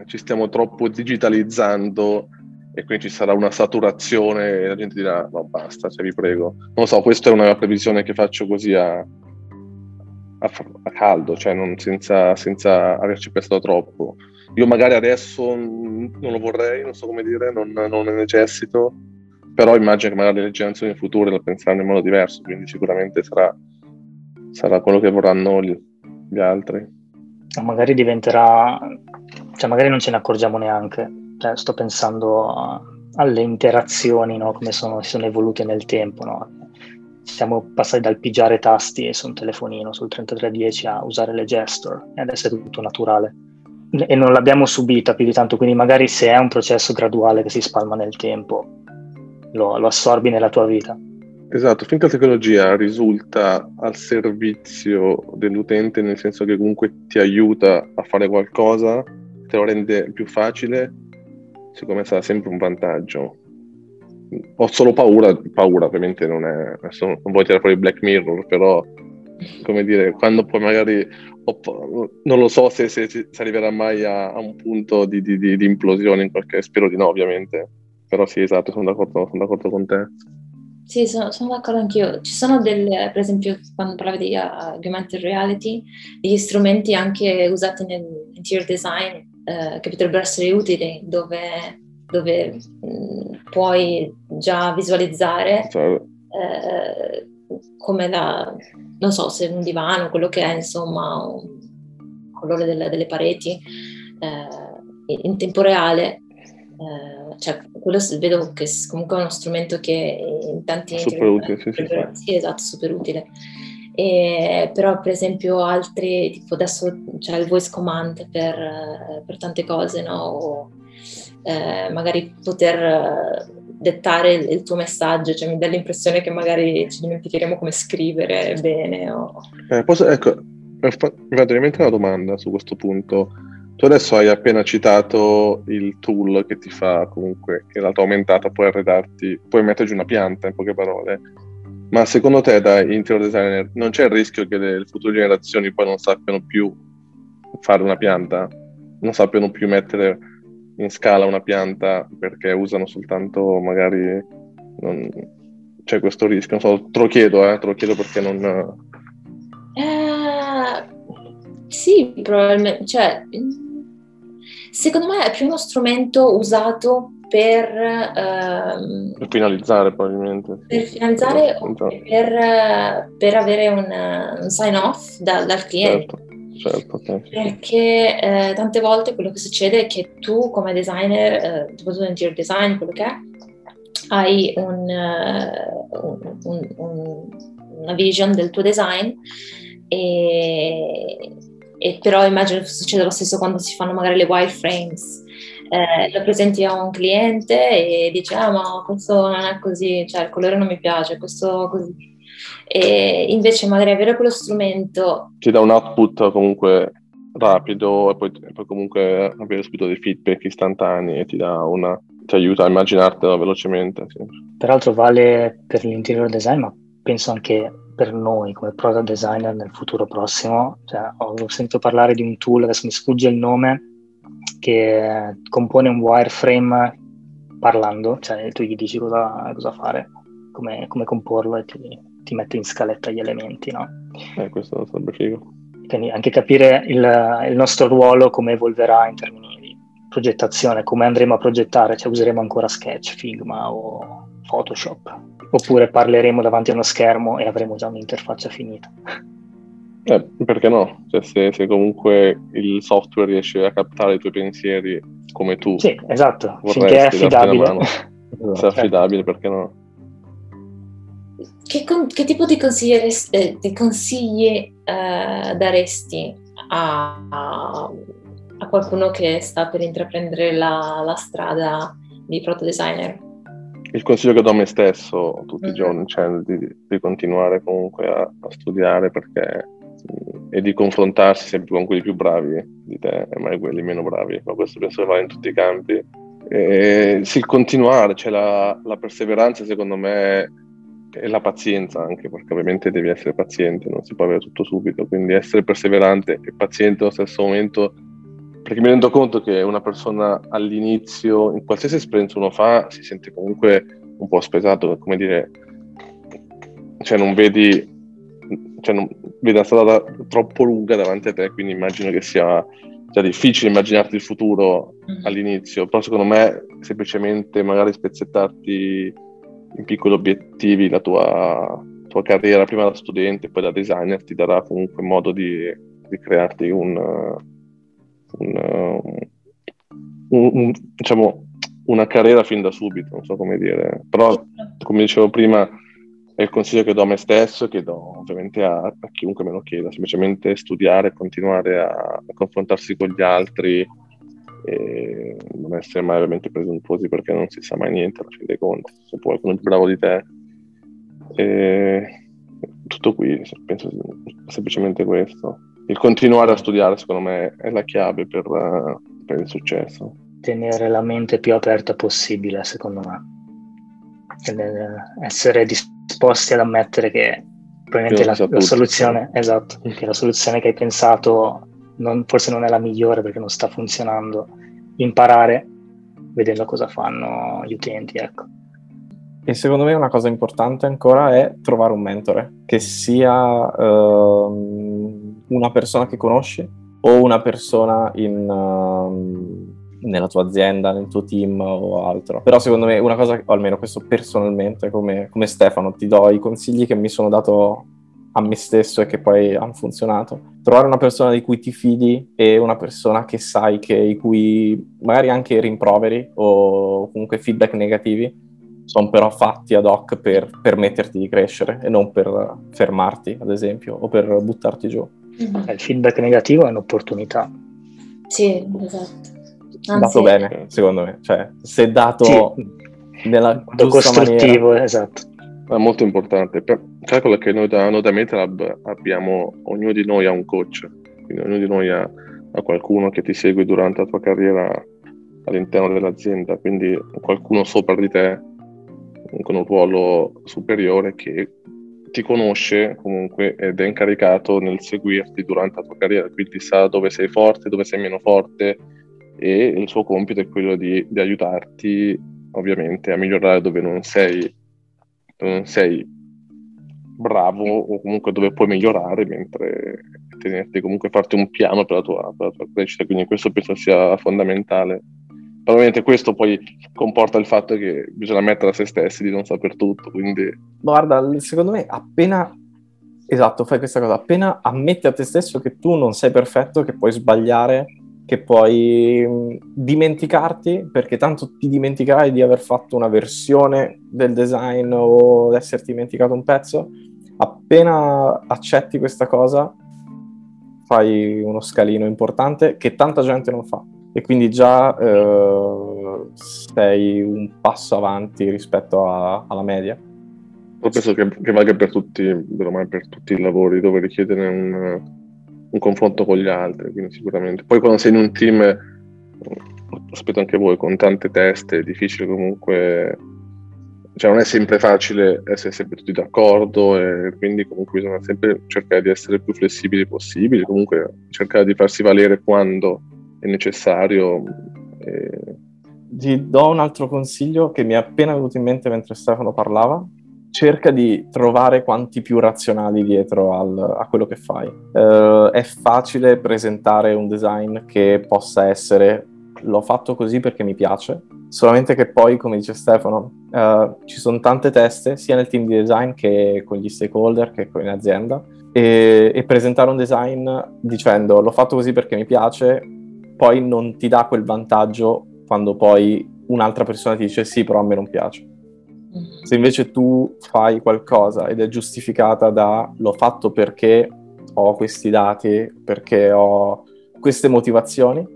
ci stiamo troppo digitalizzando e quindi ci sarà una saturazione e la gente dirà no basta, cioè, vi prego. Non lo so, questa è una previsione che faccio così a, a, a caldo, cioè non, senza, senza, averci pensato troppo. Io magari adesso non lo vorrei, non so come dire, non, non ne necessito, però immagino che magari le generazioni future lo penseranno in modo diverso, quindi sicuramente sarà, sarà quello che vorranno gli, altri. Magari diventerà, cioè magari non ce ne accorgiamo neanche. Cioè, sto pensando a, alle interazioni, no? come sono, sono evolute nel tempo. No? Siamo passati dal pigiare tasti su un telefonino, sul 3310, a usare le gesture e adesso è tutto naturale. E non l'abbiamo subita più di tanto, quindi magari se è un processo graduale che si spalma nel tempo, lo, lo assorbi nella tua vita. Esatto, finché la tecnologia risulta al servizio dell'utente, nel senso che comunque ti aiuta a fare qualcosa, te lo rende più facile, secondo me sarà sempre un vantaggio. Ho solo paura, paura ovviamente non è, non voglio tirare fuori Black Mirror, però come dire, quando poi magari non lo so se, se, se arriverà mai a, a un punto di, di, di, implosione in qualche, spero di no ovviamente, però sì esatto, sono d'accordo, sono d'accordo con te. Sì, sono, sono, d'accordo anch'io. Ci sono delle, per esempio, quando parlavi di uh, augmented reality, degli strumenti anche usati nell'interior design uh, che potrebbero essere utili, dove, dove mh, puoi già visualizzare uh, come la, non so, se un divano, quello che è, insomma, un colore delle, delle pareti in tempo reale eh, cioè, quello vedo che comunque è uno strumento che in tanti super utile, sì, sì, sì. sì, esatto, super utile. E, però per esempio altri, tipo adesso c'è il voice command per, per tante cose, no? O, eh, magari poter dettare il, tuo messaggio, cioè mi dà l'impressione che magari ci dimenticheremo come scrivere bene. O... Eh, posso, ecco, mi venire in una domanda su questo punto. Tu adesso hai appena citato il tool che ti fa comunque, in realtà aumentata, puoi arredarti, puoi metterci una pianta in poche parole. Ma secondo te da interior designer non c'è il rischio che le future generazioni poi non sappiano più fare una pianta? Non sappiano più mettere in scala una pianta perché usano soltanto magari... Non... C'è questo rischio, non so, te lo chiedo, eh, te lo chiedo perché non... Eh, sì, probabilmente, cioè secondo me è più uno strumento usato per, ehm, per finalizzare probabilmente. Per finalizzare o per, per, avere un, un sign off da, dal cliente. Certo. Certo, okay. Perché eh, tante volte quello che succede è che tu come designer, eh, soprattutto nel interior design, quello che è, hai un, uh, un, un, una vision del tuo design e, e però immagino che succeda lo stesso quando si fanno magari le wireframes. Eh, lo presenti a un cliente e dice ah ma questo non è così, cioè il colore non mi piace, questo così. E invece magari avere quello strumento... Ti dà un output comunque rapido e poi, e poi comunque avere subito dei feedback istantanei e ti dà una, ti aiuta a immaginartelo velocemente. Sì. Peraltro vale per l'interior design, ma penso anche per noi come product designer nel futuro prossimo. Cioè, ho sentito parlare di un tool, adesso mi sfugge il nome, che compone un wireframe parlando, cioè tu gli dici cosa, cosa fare, come, come, comporlo e ti, ti, mette in scaletta gli elementi, no? Eh, questo sarebbe figo. Quindi anche capire il, il nostro ruolo, come evolverà in termini di progettazione, come andremo a progettare, cioè useremo ancora Sketch, Figma o Photoshop, oppure parleremo davanti a uno schermo e avremo già un'interfaccia finita. Eh, perché no? Cioè, se, se, comunque il software riesce a captare i tuoi pensieri come tu. Sì, esatto, finché è affidabile. Mano, se è affidabile, perché no? Che, con, che tipo di consigli, eh, di consigli eh, daresti a, a, a, qualcuno che sta per intraprendere la, la strada di proto designer? Il consiglio che do a me stesso tutti mm-hmm. i giorni, cioè di, di continuare comunque a, a studiare perché e di confrontarsi sempre con quelli più bravi di te e mai quelli meno bravi, ma questo penso che vale in tutti i campi. E, sì, continuare, cioè la, la, perseveranza secondo me e la pazienza anche, perché ovviamente devi essere paziente, non si può avere tutto subito, quindi essere perseverante e paziente allo stesso momento, perché mi rendo conto che una persona all'inizio, in qualsiasi esperienza uno fa, si sente comunque un po' spesato, come dire, cioè non vedi cioè non, vedi una strada troppo lunga davanti a te, quindi immagino che sia, sia difficile immaginarti il futuro mm. all'inizio, però secondo me semplicemente magari spezzettarti in piccoli obiettivi la tua, tua carriera prima da studente poi da designer ti darà comunque modo di, di crearti un, un, un, un diciamo, una carriera fin da subito, non so come dire, però come dicevo prima è il consiglio che do a me stesso che do ovviamente a, a, chiunque me lo chieda, semplicemente studiare, continuare a, a, confrontarsi con gli altri e non essere mai veramente presuntuosi perché non si sa mai niente alla fine dei conti, se poi qualcuno è più bravo di te. E tutto qui, penso semplicemente questo. Il continuare a studiare secondo me è la chiave per, per il successo. Tenere la mente più aperta possibile, secondo me. Essere disposti ad ammettere che probabilmente la, la, soluzione, esatto, che la soluzione che hai pensato non, forse non è la migliore perché non sta funzionando. Imparare vedendo cosa fanno gli utenti, ecco. E secondo me una cosa importante ancora è trovare un mentore, che sia uh, una persona che conosci o una persona in, uh, nella tua azienda, nel tuo team o altro. Però secondo me una cosa, o almeno questo personalmente, come, come Stefano, ti do i consigli che mi sono dato a me stesso e che poi hanno funzionato. Trovare una persona di cui ti fidi e una persona che sai che i cui magari anche rimproveri o comunque feedback negativi sono però fatti ad hoc per permetterti di crescere e non per fermarti, ad esempio, o per buttarti giù. Mm-hmm. Il feedback negativo è un'opportunità. Sì, esatto. Anzi, dato bene, secondo me. Cioè, se dato sì. nella costruttivo, maniera. esatto. È molto importante. calcola che noi da, noi da MetaLab abbiamo, ognuno di noi ha un coach, quindi ognuno di noi ha, ha qualcuno che ti segue durante la tua carriera all'interno dell'azienda, quindi qualcuno sopra di te con un ruolo superiore che ti conosce comunque ed è incaricato nel seguirti durante la tua carriera, quindi sa dove sei forte, dove sei meno forte, e il suo compito è quello di, di aiutarti ovviamente a migliorare dove non sei, dove non sei bravo o comunque dove puoi migliorare mentre tenerti comunque farti un piano per la tua, per la tua crescita. Quindi questo penso sia fondamentale ovviamente questo poi comporta il fatto che bisogna mettere a se stessi di non saper tutto, quindi... Guarda, secondo me appena... Esatto, fai questa cosa, appena ammetti a te stesso che tu non sei perfetto, che puoi sbagliare, che puoi mm, dimenticarti, perché tanto ti dimenticherai di aver fatto una versione del design o esserti dimenticato un pezzo, appena accetti questa cosa, fai uno scalino importante che tanta gente non fa e quindi già eh, sei un passo avanti rispetto a, alla media. Io penso che, che valga per tutti, per tutti i lavori dove richiede un, un, confronto con gli altri, quindi sicuramente. Poi quando sei in un team, aspetto anche voi, con tante teste, è difficile comunque cioè non è sempre facile essere sempre tutti d'accordo e quindi comunque bisogna sempre cercare di essere più flessibili possibile, comunque cercare di farsi valere quando è necessario. E... Ti do un altro consiglio che mi è appena venuto in mente mentre Stefano parlava. Cerca di trovare quanti più razionali dietro al, a quello che fai. Uh, è facile presentare un design che possa essere l'ho fatto così perché mi piace, solamente che poi, come dice Stefano, uh, ci sono tante teste, sia nel team di design che con gli stakeholder che con l'azienda, e, e presentare un design dicendo l'ho fatto così perché mi piace, poi non ti dà quel vantaggio quando poi un'altra persona ti dice sì, però a me non piace. Se invece tu fai qualcosa ed è giustificata da l'ho fatto perché ho questi dati, perché ho queste motivazioni,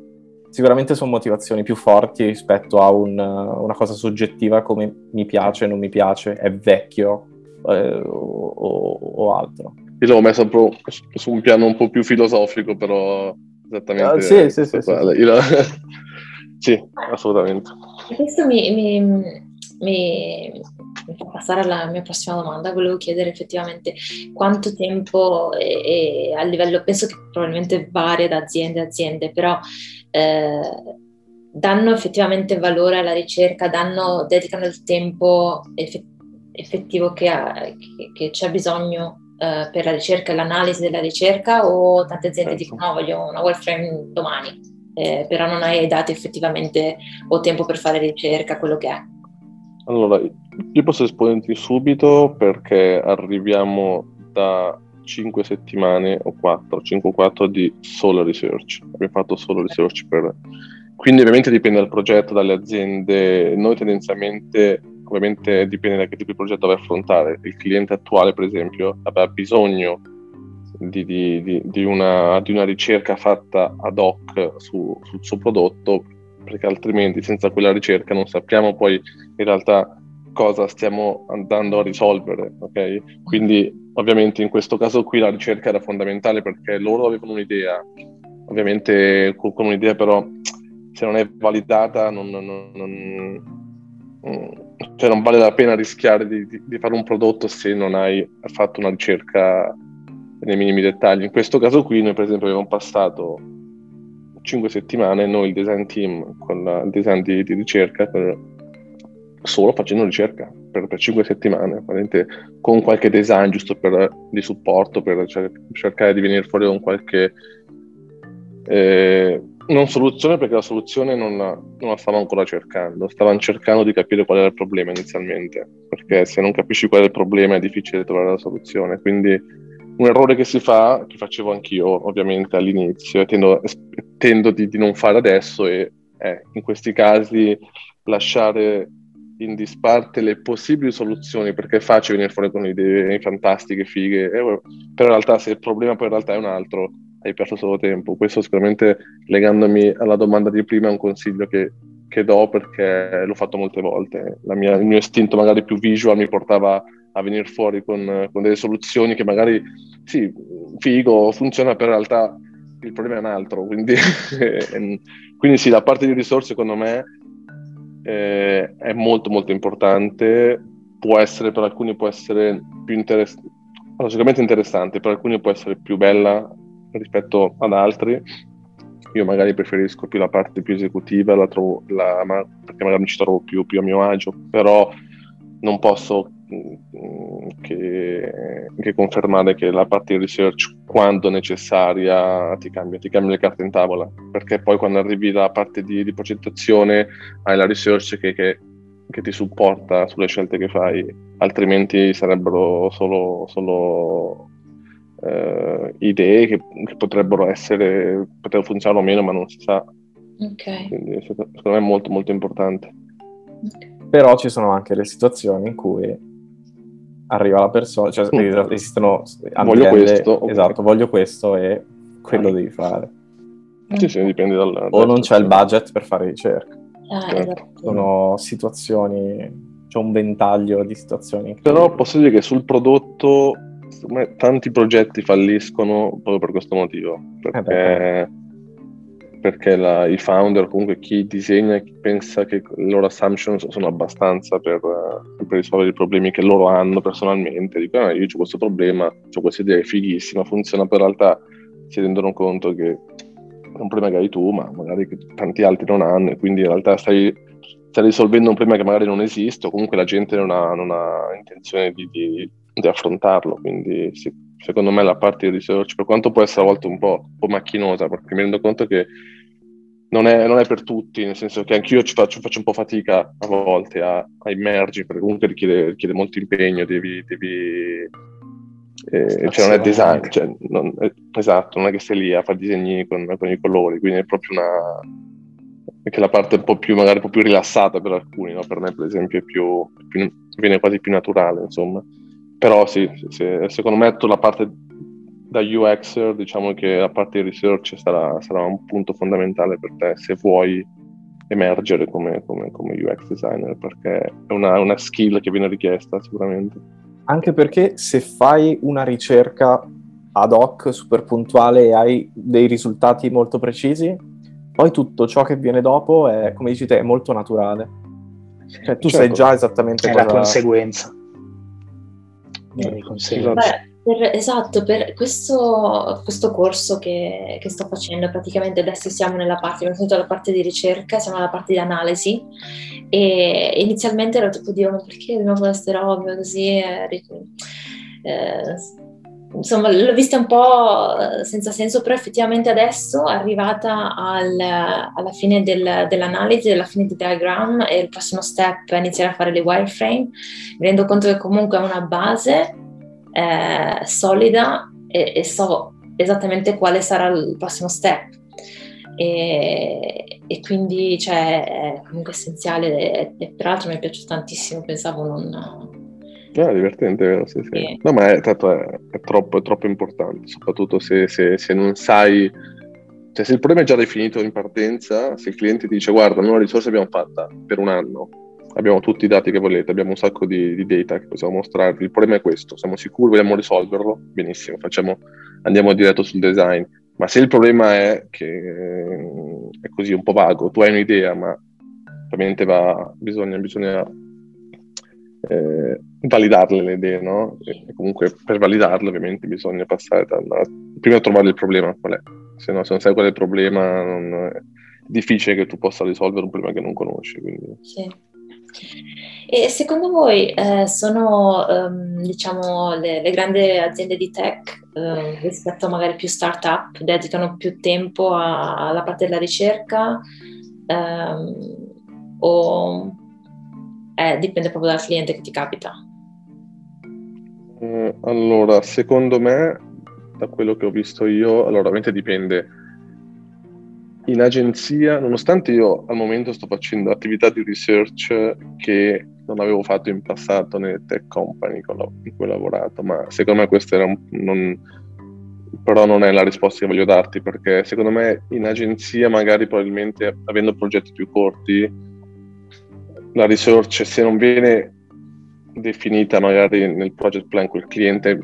sicuramente sono motivazioni più forti rispetto a un, una cosa soggettiva come mi piace, non mi piace, è vecchio eh, o, o, altro. Io l'avevo messo proprio su un piano un po' più filosofico, però esattamente. Sì, sì, sì, sì, sì. La... sì, assolutamente. Questo mi, mi, mi, mi, fa passare alla mia prossima domanda. Volevo chiedere effettivamente quanto tempo e, e a livello, penso che probabilmente varia da aziende a aziende, però eh, danno effettivamente valore alla ricerca, danno, dedicano il tempo effettivo che, ha, che, che c'è bisogno eh, per la ricerca e l'analisi della ricerca o tante aziende certo. dicono no, voglio una wireframe domani, eh, però non hai dati effettivamente o tempo per fare ricerca, quello che è. Allora, io posso esponerti subito perché arriviamo da 5 settimane o 4, 5 o 4 di solo research. Abbiamo fatto solo research per... Quindi ovviamente dipende dal progetto, dalle aziende. Noi tendenzialmente, ovviamente dipende da che tipo di progetto vai a affrontare. Il cliente attuale, per esempio, aveva bisogno di, di, di, di una, una, ricerca fatta ad hoc su, sul suo prodotto, perché altrimenti senza quella ricerca non sappiamo poi in realtà cosa stiamo andando a risolvere, ok? Quindi ovviamente in questo caso qui la ricerca era fondamentale perché loro avevano un'idea, ovviamente con un'idea però se non è validata non, non, non, cioè non vale la pena rischiare di, di, di, fare un prodotto se non hai fatto una ricerca nei minimi dettagli. In questo caso qui noi per esempio avevamo passato 5 settimane noi il design team con la, il design di, di ricerca per, solo facendo ricerca per, per 5 settimane, con qualche design giusto per, di supporto, per cercare di venire fuori con qualche... Eh, non soluzione perché la soluzione non non la stavano ancora cercando, stavano cercando di capire qual era il problema inizialmente, perché se non capisci qual è il problema è difficile trovare la soluzione, quindi un errore che si fa, che facevo anch'io ovviamente all'inizio, e tendo, tendo di, di, non fare adesso, è in questi casi lasciare in disparte le possibili soluzioni perché è facile venire fuori con idee fantastiche, fighe, eh, però in realtà se il problema poi in realtà è un altro, hai perso solo tempo. Questo sicuramente legandomi alla domanda di prima è un consiglio che, che do perché l'ho fatto molte volte. Mia, il mio istinto magari più visual mi portava a venire fuori con, con delle soluzioni che magari sì, figo, funziona, però in realtà il problema è un altro. Quindi, quindi sì, la parte di risorse secondo me eh, è molto molto importante, può essere per alcuni può essere più interessante, sicuramente interessante, per alcuni può essere più bella rispetto ad altri. Io magari preferisco più la parte più esecutiva, la trovo, la, ma, perché magari mi ci trovo più, più a mio agio, però non posso mm, che, che, confermare che la parte di research quando necessaria ti cambia, ti cambia le carte in tavola, perché poi quando arrivi alla parte di, di progettazione hai la research che, che, che, ti supporta sulle scelte che fai, altrimenti sarebbero solo, solo eh, idee che, che, potrebbero essere, potrebbero funzionare o meno, ma non si sa. Okay. Quindi secondo me è molto molto importante. Okay. Però ci sono anche le situazioni in cui arriva la persona, cioè mm. esistono voglio questo, esatto, voglio questo e quello devi fare. Sì, sì, dipende dal... O non c'è il budget per fare ricerca. Ah, certo. esatto. Sono situazioni, c'è un ventaglio di situazioni. Però posso dire che sul prodotto tanti progetti falliscono proprio per questo motivo, perché... Eh perché la, i founder, comunque chi disegna, chi pensa che le loro assumptions sono abbastanza per, uh, per risolvere i problemi che loro hanno personalmente. Dicono, ah, io ho questo problema, ho questa idea, è fighissima, funziona, però in realtà si rendono conto che è un problema che hai tu, ma magari che tanti altri non hanno, e quindi in realtà stai, stai risolvendo un problema che magari non esiste, o comunque la gente non ha, non ha intenzione di, di, di affrontarlo. Quindi sì, secondo me la parte di research, per quanto può essere a volte un po', un po macchinosa, perché mi rendo conto che non è, non è, per tutti, nel senso che anch'io ci faccio, faccio un po' fatica a volte a, a immergere, perché comunque richiede, richiede molto impegno, devi... devi eh, cioè non è design, cioè, non, esatto, non è che sei lì a fare disegni con, con, i colori, quindi è proprio una... Anche la parte un po' più, magari un po' più rilassata per alcuni, no? per me per esempio è più, più, viene quasi più naturale, insomma. Però sì, se, secondo me la parte da UX diciamo che la parte di research sarà, sarà, un punto fondamentale per te se vuoi emergere come, come, come UX designer perché è una, una, skill che viene richiesta sicuramente. Anche perché se fai una ricerca ad hoc super puntuale e hai dei risultati molto precisi, poi tutto ciò che viene dopo è, come dici te, è molto naturale. Cioè tu certo. sai già esattamente è cosa... la conseguenza. Eh, conseguenza. Per, esatto, per questo, questo corso che, che, sto facendo, praticamente adesso siamo nella parte, abbiamo finito la parte di ricerca, siamo nella parte di analisi e inizialmente ero tipo, Dio, ma perché dobbiamo fare queste robe così? Eh, eh, insomma, l'ho vista un po' senza senso, però effettivamente adesso, arrivata al, alla fine del, dell'analisi, alla fine del diagram e il prossimo step è iniziare a fare le wireframe, mi rendo conto che comunque è una base eh, solida e, e, so esattamente quale sarà il prossimo step. E, e quindi cioè, è comunque essenziale e, e peraltro mi è piaciuto tantissimo, pensavo non... No, è divertente, vero? Sì, sì. No, ma è, tanto è, è, troppo, è troppo importante, soprattutto se, se, se non sai cioè se il problema è già definito in partenza, se il cliente ti dice guarda, noi la risorsa l'abbiamo fatta per un anno, abbiamo tutti i dati che volete, abbiamo un sacco di, di, data che possiamo mostrarvi. Il problema è questo, siamo sicuri, vogliamo risolverlo? Benissimo, facciamo, andiamo diretto sul design. Ma se il problema è che è così un po' vago, tu hai un'idea, ma ovviamente va, bisogna, bisogna eh, validarle le idee, no? E comunque per validarle ovviamente bisogna passare da, da prima trovare il problema qual è. Se, no, se non sai qual è il problema non, è difficile che tu possa risolvere un problema che non conosci. Quindi. Sì. E secondo voi eh, sono um, diciamo, le, le, grandi aziende di tech uh, rispetto a magari più start-up dedicano più tempo a, alla parte della ricerca o eh, dipende proprio dal cliente che ti capita? Uh, allora, secondo me, da quello che ho visto io, allora ovviamente dipende in agenzia, nonostante io al momento sto facendo attività di research che non avevo fatto in passato nelle tech company in cui ho lavorato, ma secondo me questa era un, non, però non è la risposta che voglio darti perché secondo me in agenzia magari probabilmente avendo progetti più corti la research se non viene definita magari nel project plan col cliente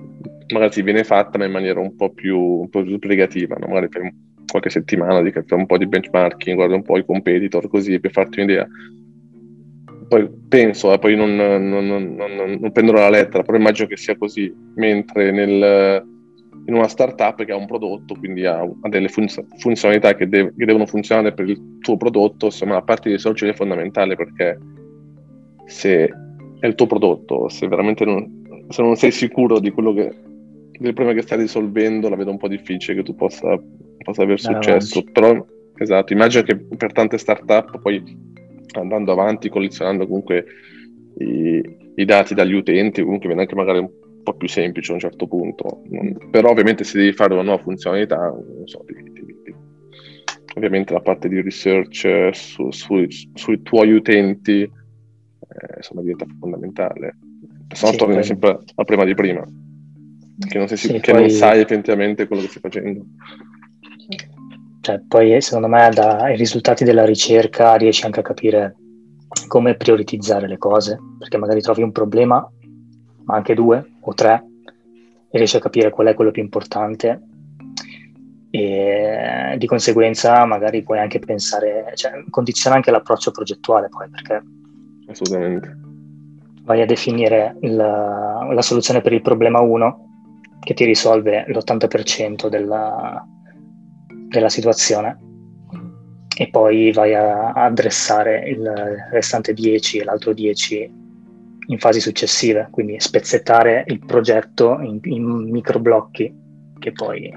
magari viene fatta ma in maniera un po' più, un po più sbrigativa, no? magari per qualche settimana di un po' di benchmarking, guarda un po' i competitor così per farti un'idea. Poi penso, eh, poi non, non, non, non, prenderò la lettera, però immagino che sia così, mentre nel, in una startup che ha un prodotto, quindi ha, ha delle funz- funzionalità che, de- che, devono funzionare per il tuo prodotto, insomma la parte di social è fondamentale perché se è il tuo prodotto, se veramente non, se non sei sicuro di quello che del problema che stai risolvendo la vedo un po' difficile che tu possa, possa aver successo. No, Però, esatto, immagino che per tante startup poi andando avanti, collezionando comunque i, i dati dagli utenti, comunque viene anche magari un po' più semplice a un certo punto. Però ovviamente se devi fare una nuova funzionalità, non so, devi, devi, devi. ovviamente la parte di research eh, su, su, sui tuoi utenti insomma diventa fondamentale. Se no sì, torni poi... sempre al prima di prima che non, si, sì, che poi... non sai effettivamente quello che stai facendo. Cioè, poi secondo me dai risultati della ricerca riesci anche a capire come prioritizzare le cose, perché magari trovi un problema, ma anche due o tre, e riesci a capire qual è quello più importante e di conseguenza magari puoi anche pensare, cioè condiziona anche l'approccio progettuale poi, perché assolutamente vai a definire la, la soluzione per il problema 1 che ti risolve l'80% della, della situazione e poi vai a, addressare il restante 10 e l'altro 10 in fasi successive, quindi spezzettare il progetto in, in micro blocchi che poi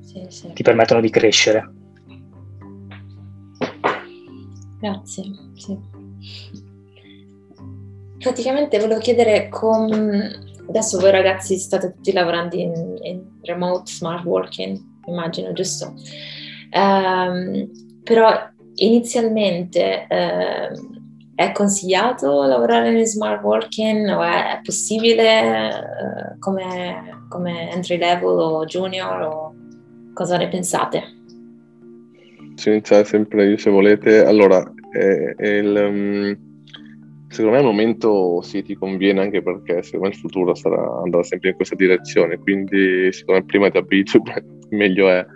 sì, sì. ti permettono di crescere. Grazie. Sì. Praticamente volevo chiedere come Adesso voi ragazzi state tutti lavorando in, in remote smart working, immagino, giusto? Um, però inizialmente um, è consigliato lavorare in smart working o è, possibile uh, come, come, entry level o junior o cosa ne pensate? Si inizia sempre io se volete. Allora, è, il, um secondo me al momento sì, ti conviene anche perché secondo me il futuro sarà, andrà sempre in questa direzione, quindi secondo me prima ti abitui, meglio è.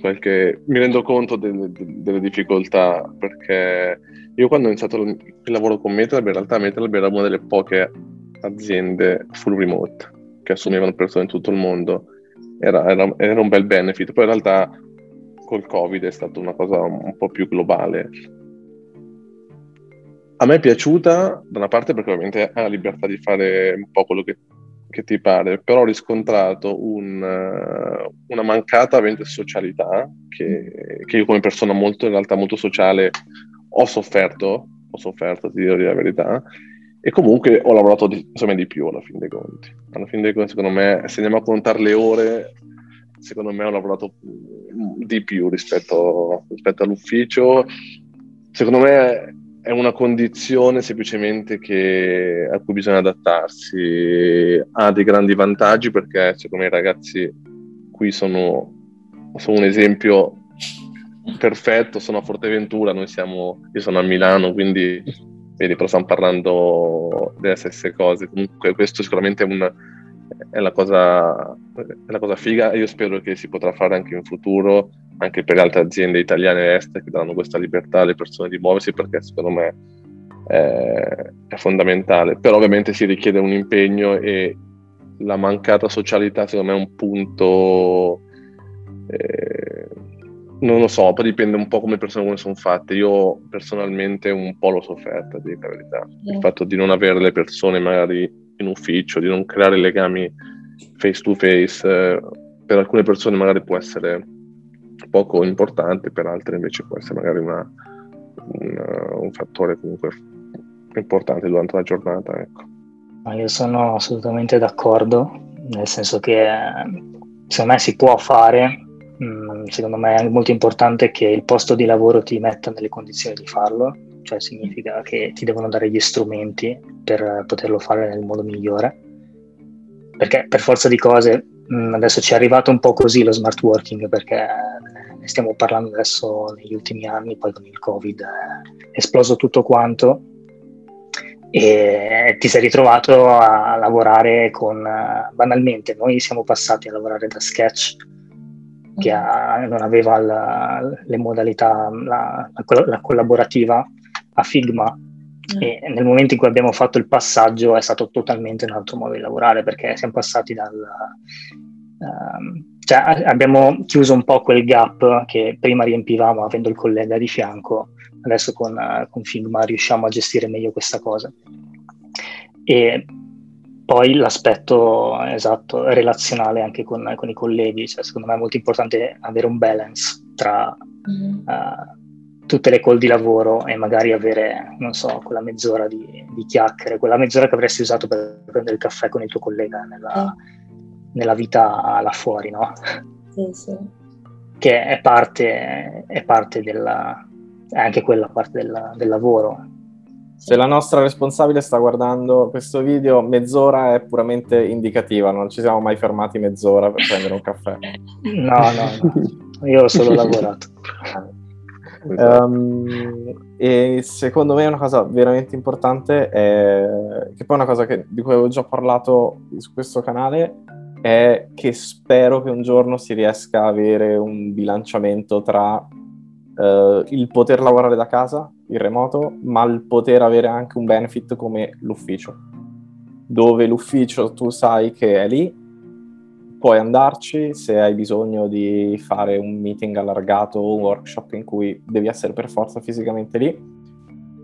Qualche... Mi rendo conto delle, delle, difficoltà perché io quando ho iniziato il, lavoro con MetaLab, in realtà MetaLab era una delle poche aziende full remote che assumevano persone in tutto il mondo. Era, era, era un bel benefit, poi in realtà col Covid è stata una cosa un po' più globale a me è piaciuta da una parte perché ovviamente hai la libertà di fare un po' quello che, che ti pare, però ho riscontrato un, uh, una mancata socialità che, che, io come persona molto, in realtà molto sociale ho sofferto, ho sofferto, ti dirò la verità, e comunque ho lavorato di, insomma, di più alla fine dei conti. Alla fine dei conti, secondo me, se andiamo a contare le ore, secondo me ho lavorato di più rispetto, rispetto all'ufficio. Secondo me è una condizione semplicemente che, a cui bisogna adattarsi. Ha dei grandi vantaggi perché secondo me i ragazzi qui sono, sono un esempio perfetto, sono a Forteventura, noi siamo, io sono a Milano, quindi vedi, però stiamo parlando delle stesse cose. Comunque questo sicuramente è, un, è, la cosa, è la cosa figa e io spero che si potrà fare anche in futuro anche per le altre aziende italiane e estere che danno questa libertà alle persone di muoversi perché secondo me è, è fondamentale. Però ovviamente si richiede un impegno e la mancata socialità secondo me è un punto... Eh, non lo so, poi dipende un po' come persone come sono fatte. Io personalmente un po' l'ho sofferta, di la verità. Yeah. Il fatto di non avere le persone magari in ufficio, di non creare legami face to face, eh, per alcune persone magari può essere poco importante, per altre invece può essere magari una, una, un fattore comunque importante durante la giornata. Ecco. Io sono assolutamente d'accordo, nel senso che secondo me si può fare, mm, secondo me è molto importante che il posto di lavoro ti metta nelle condizioni di farlo, cioè significa che ti devono dare gli strumenti per poterlo fare nel modo migliore, perché per forza di cose mm, adesso ci è arrivato un po' così lo smart working perché ne stiamo parlando adesso negli ultimi anni, poi con il Covid è esploso tutto quanto e ti sei ritrovato a lavorare con, banalmente, noi siamo passati a lavorare da Sketch che ha, non aveva la, le modalità, la, la, la, collaborativa a Figma mm. e nel momento in cui abbiamo fatto il passaggio è stato totalmente un altro modo di lavorare perché siamo passati dal... Um, cioè, abbiamo chiuso un po' quel gap che prima riempivamo avendo il collega di fianco, adesso con, uh, con Figma riusciamo a gestire meglio questa cosa. E poi l'aspetto esatto, relazionale anche con, con i colleghi, cioè, secondo me è molto importante avere un balance tra mm. uh, tutte le call di lavoro e magari avere, non so, quella mezz'ora di, di, chiacchiere, quella mezz'ora che avresti usato per prendere il caffè con il tuo collega nella, mm. Nella vita là fuori, no? Sì, sì. Che è parte, è parte della, è anche quella parte del, del lavoro, se la nostra responsabile sta guardando questo video, mezz'ora è puramente indicativa, non ci siamo mai fermati mezz'ora per prendere un caffè. No, no, no. io ho solo lavorato. Um, e secondo me una cosa veramente importante è che poi una cosa che, di cui avevo già parlato su questo canale è che spero che un giorno si riesca a avere un bilanciamento tra uh, il poter lavorare da casa il remoto, ma il poter avere anche un benefit come l'ufficio, dove l'ufficio tu sai che è lì, puoi andarci se hai bisogno di fare un meeting allargato o un workshop in cui devi essere per forza fisicamente lì.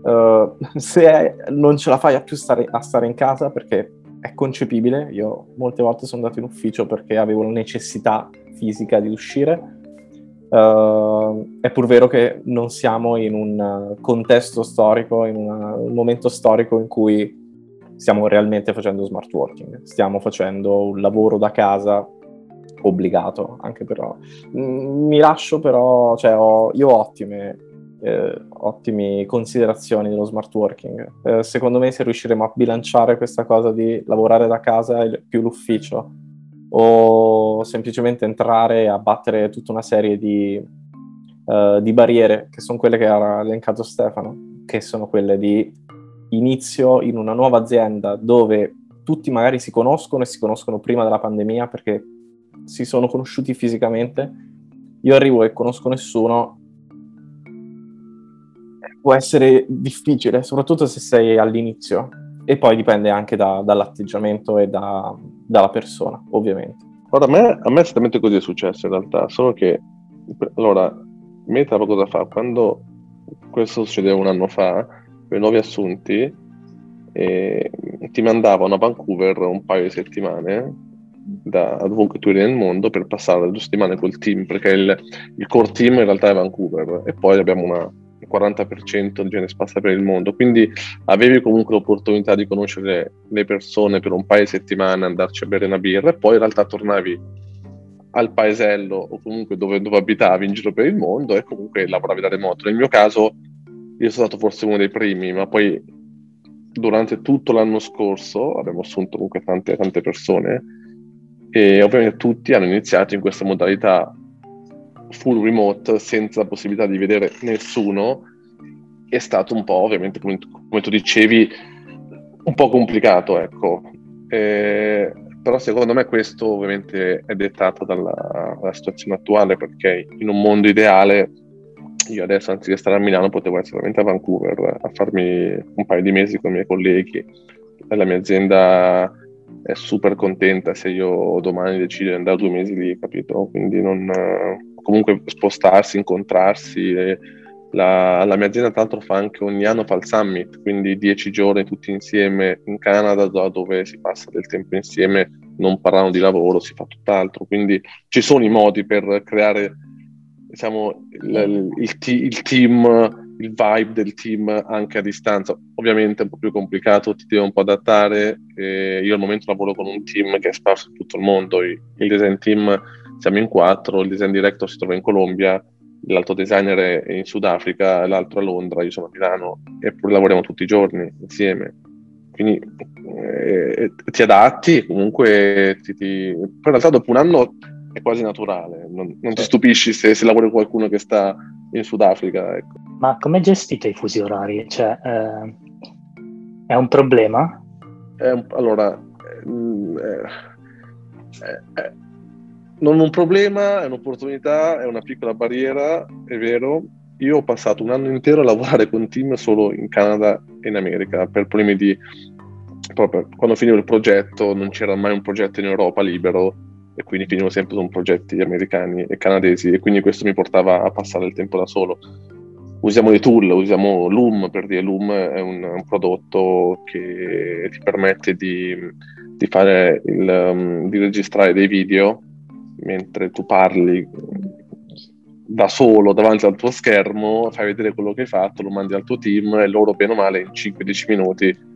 Uh, se non ce la fai a più stare, a stare in casa perché è concepibile, io molte volte sono andato in ufficio perché avevo la necessità fisica di uscire, Uh, è pur vero che non siamo in un contesto storico, in una, un momento storico in cui stiamo realmente facendo smart working, stiamo facendo un lavoro da casa obbligato, anche però. Mi lascio però, cioè ho, io ho ottime, eh, ottime considerazioni dello smart working. Eh, secondo me se riusciremo a bilanciare questa cosa di lavorare da casa più l'ufficio, o semplicemente entrare e abbattere tutta una serie di, uh, di barriere, che sono quelle che ha elencato Stefano, che sono quelle di inizio in una nuova azienda dove tutti magari si conoscono e si conoscono prima della pandemia perché si sono conosciuti fisicamente. Io arrivo e conosco nessuno, può essere difficile, soprattutto se sei all'inizio. E poi dipende anche da, dall'atteggiamento e da, dalla persona, ovviamente. Guarda, a me, a me esattamente così è successo in realtà, solo che, allora, Meta poco da fa, quando questo succedeva un anno fa, per i nuovi assunti, eh, ti mandavano a Vancouver un paio di settimane da dovunque tu eri nel mondo per passare due settimane col team, perché il, il core team in realtà è Vancouver e poi abbiamo una, 40% di gente spazza per il mondo, quindi avevi comunque l'opportunità di conoscere le persone per un paio di settimane, andarci a bere una birra e poi in realtà tornavi al paesello o comunque dove, dove abitavi in giro per il mondo e comunque lavoravi da remoto. Nel mio caso io sono stato forse uno dei primi, ma poi durante tutto l'anno scorso abbiamo assunto comunque tante, tante persone e ovviamente tutti hanno iniziato in questa modalità full remote senza possibilità di vedere nessuno è stato un po', ovviamente, come, come tu dicevi, un po' complicato, ecco. Eh, però secondo me questo ovviamente è dettato dalla, dalla, situazione attuale, perché in un mondo ideale io adesso anziché stare a Milano potevo essere veramente a Vancouver a farmi un paio di mesi con i miei colleghi. La mia azienda è super contenta se io domani decido di andare due mesi lì, capito? Quindi non comunque spostarsi, incontrarsi. La, la, mia azienda tra l'altro fa anche ogni anno fa il summit, quindi dieci giorni tutti insieme in Canada dove si passa del tempo insieme, non parlando di lavoro, si fa tutt'altro. Quindi ci sono i modi per creare diciamo, il, il, il team il vibe del team anche a distanza. Ovviamente è un po' più complicato, ti devi un po' adattare. Eh, io al momento lavoro con un team che è sparso in tutto il mondo. Il design team siamo in quattro, il design director si trova in Colombia, l'altro designer è in Sudafrica, l'altro a Londra, io sono a Milano, eppure lavoriamo tutti i giorni insieme. Quindi eh, ti adatti, comunque ti, ti... Poi in realtà dopo un anno è quasi naturale, non, non ti stupisci se, se lavori con qualcuno che sta in Sudafrica. Ecco. Ma come gestite i fusi orari? Cioè, eh, è un problema? È un, allora, eh, eh, non un problema, è un'opportunità, è una piccola barriera, è vero. Io ho passato un anno intero a lavorare con team solo in Canada e in America per problemi di... Proprio quando finivo il progetto non c'era mai un progetto in Europa libero e quindi finivo sempre con progetti americani e canadesi e quindi questo mi portava a passare il tempo da solo. Usiamo dei tool, usiamo Loom per dire Loom è un, un prodotto che ti permette di di fare il, um, di registrare dei video mentre tu parli da solo davanti al tuo schermo, fai vedere quello che hai fatto, lo mandi al tuo team e loro bene o male in 5-10 minuti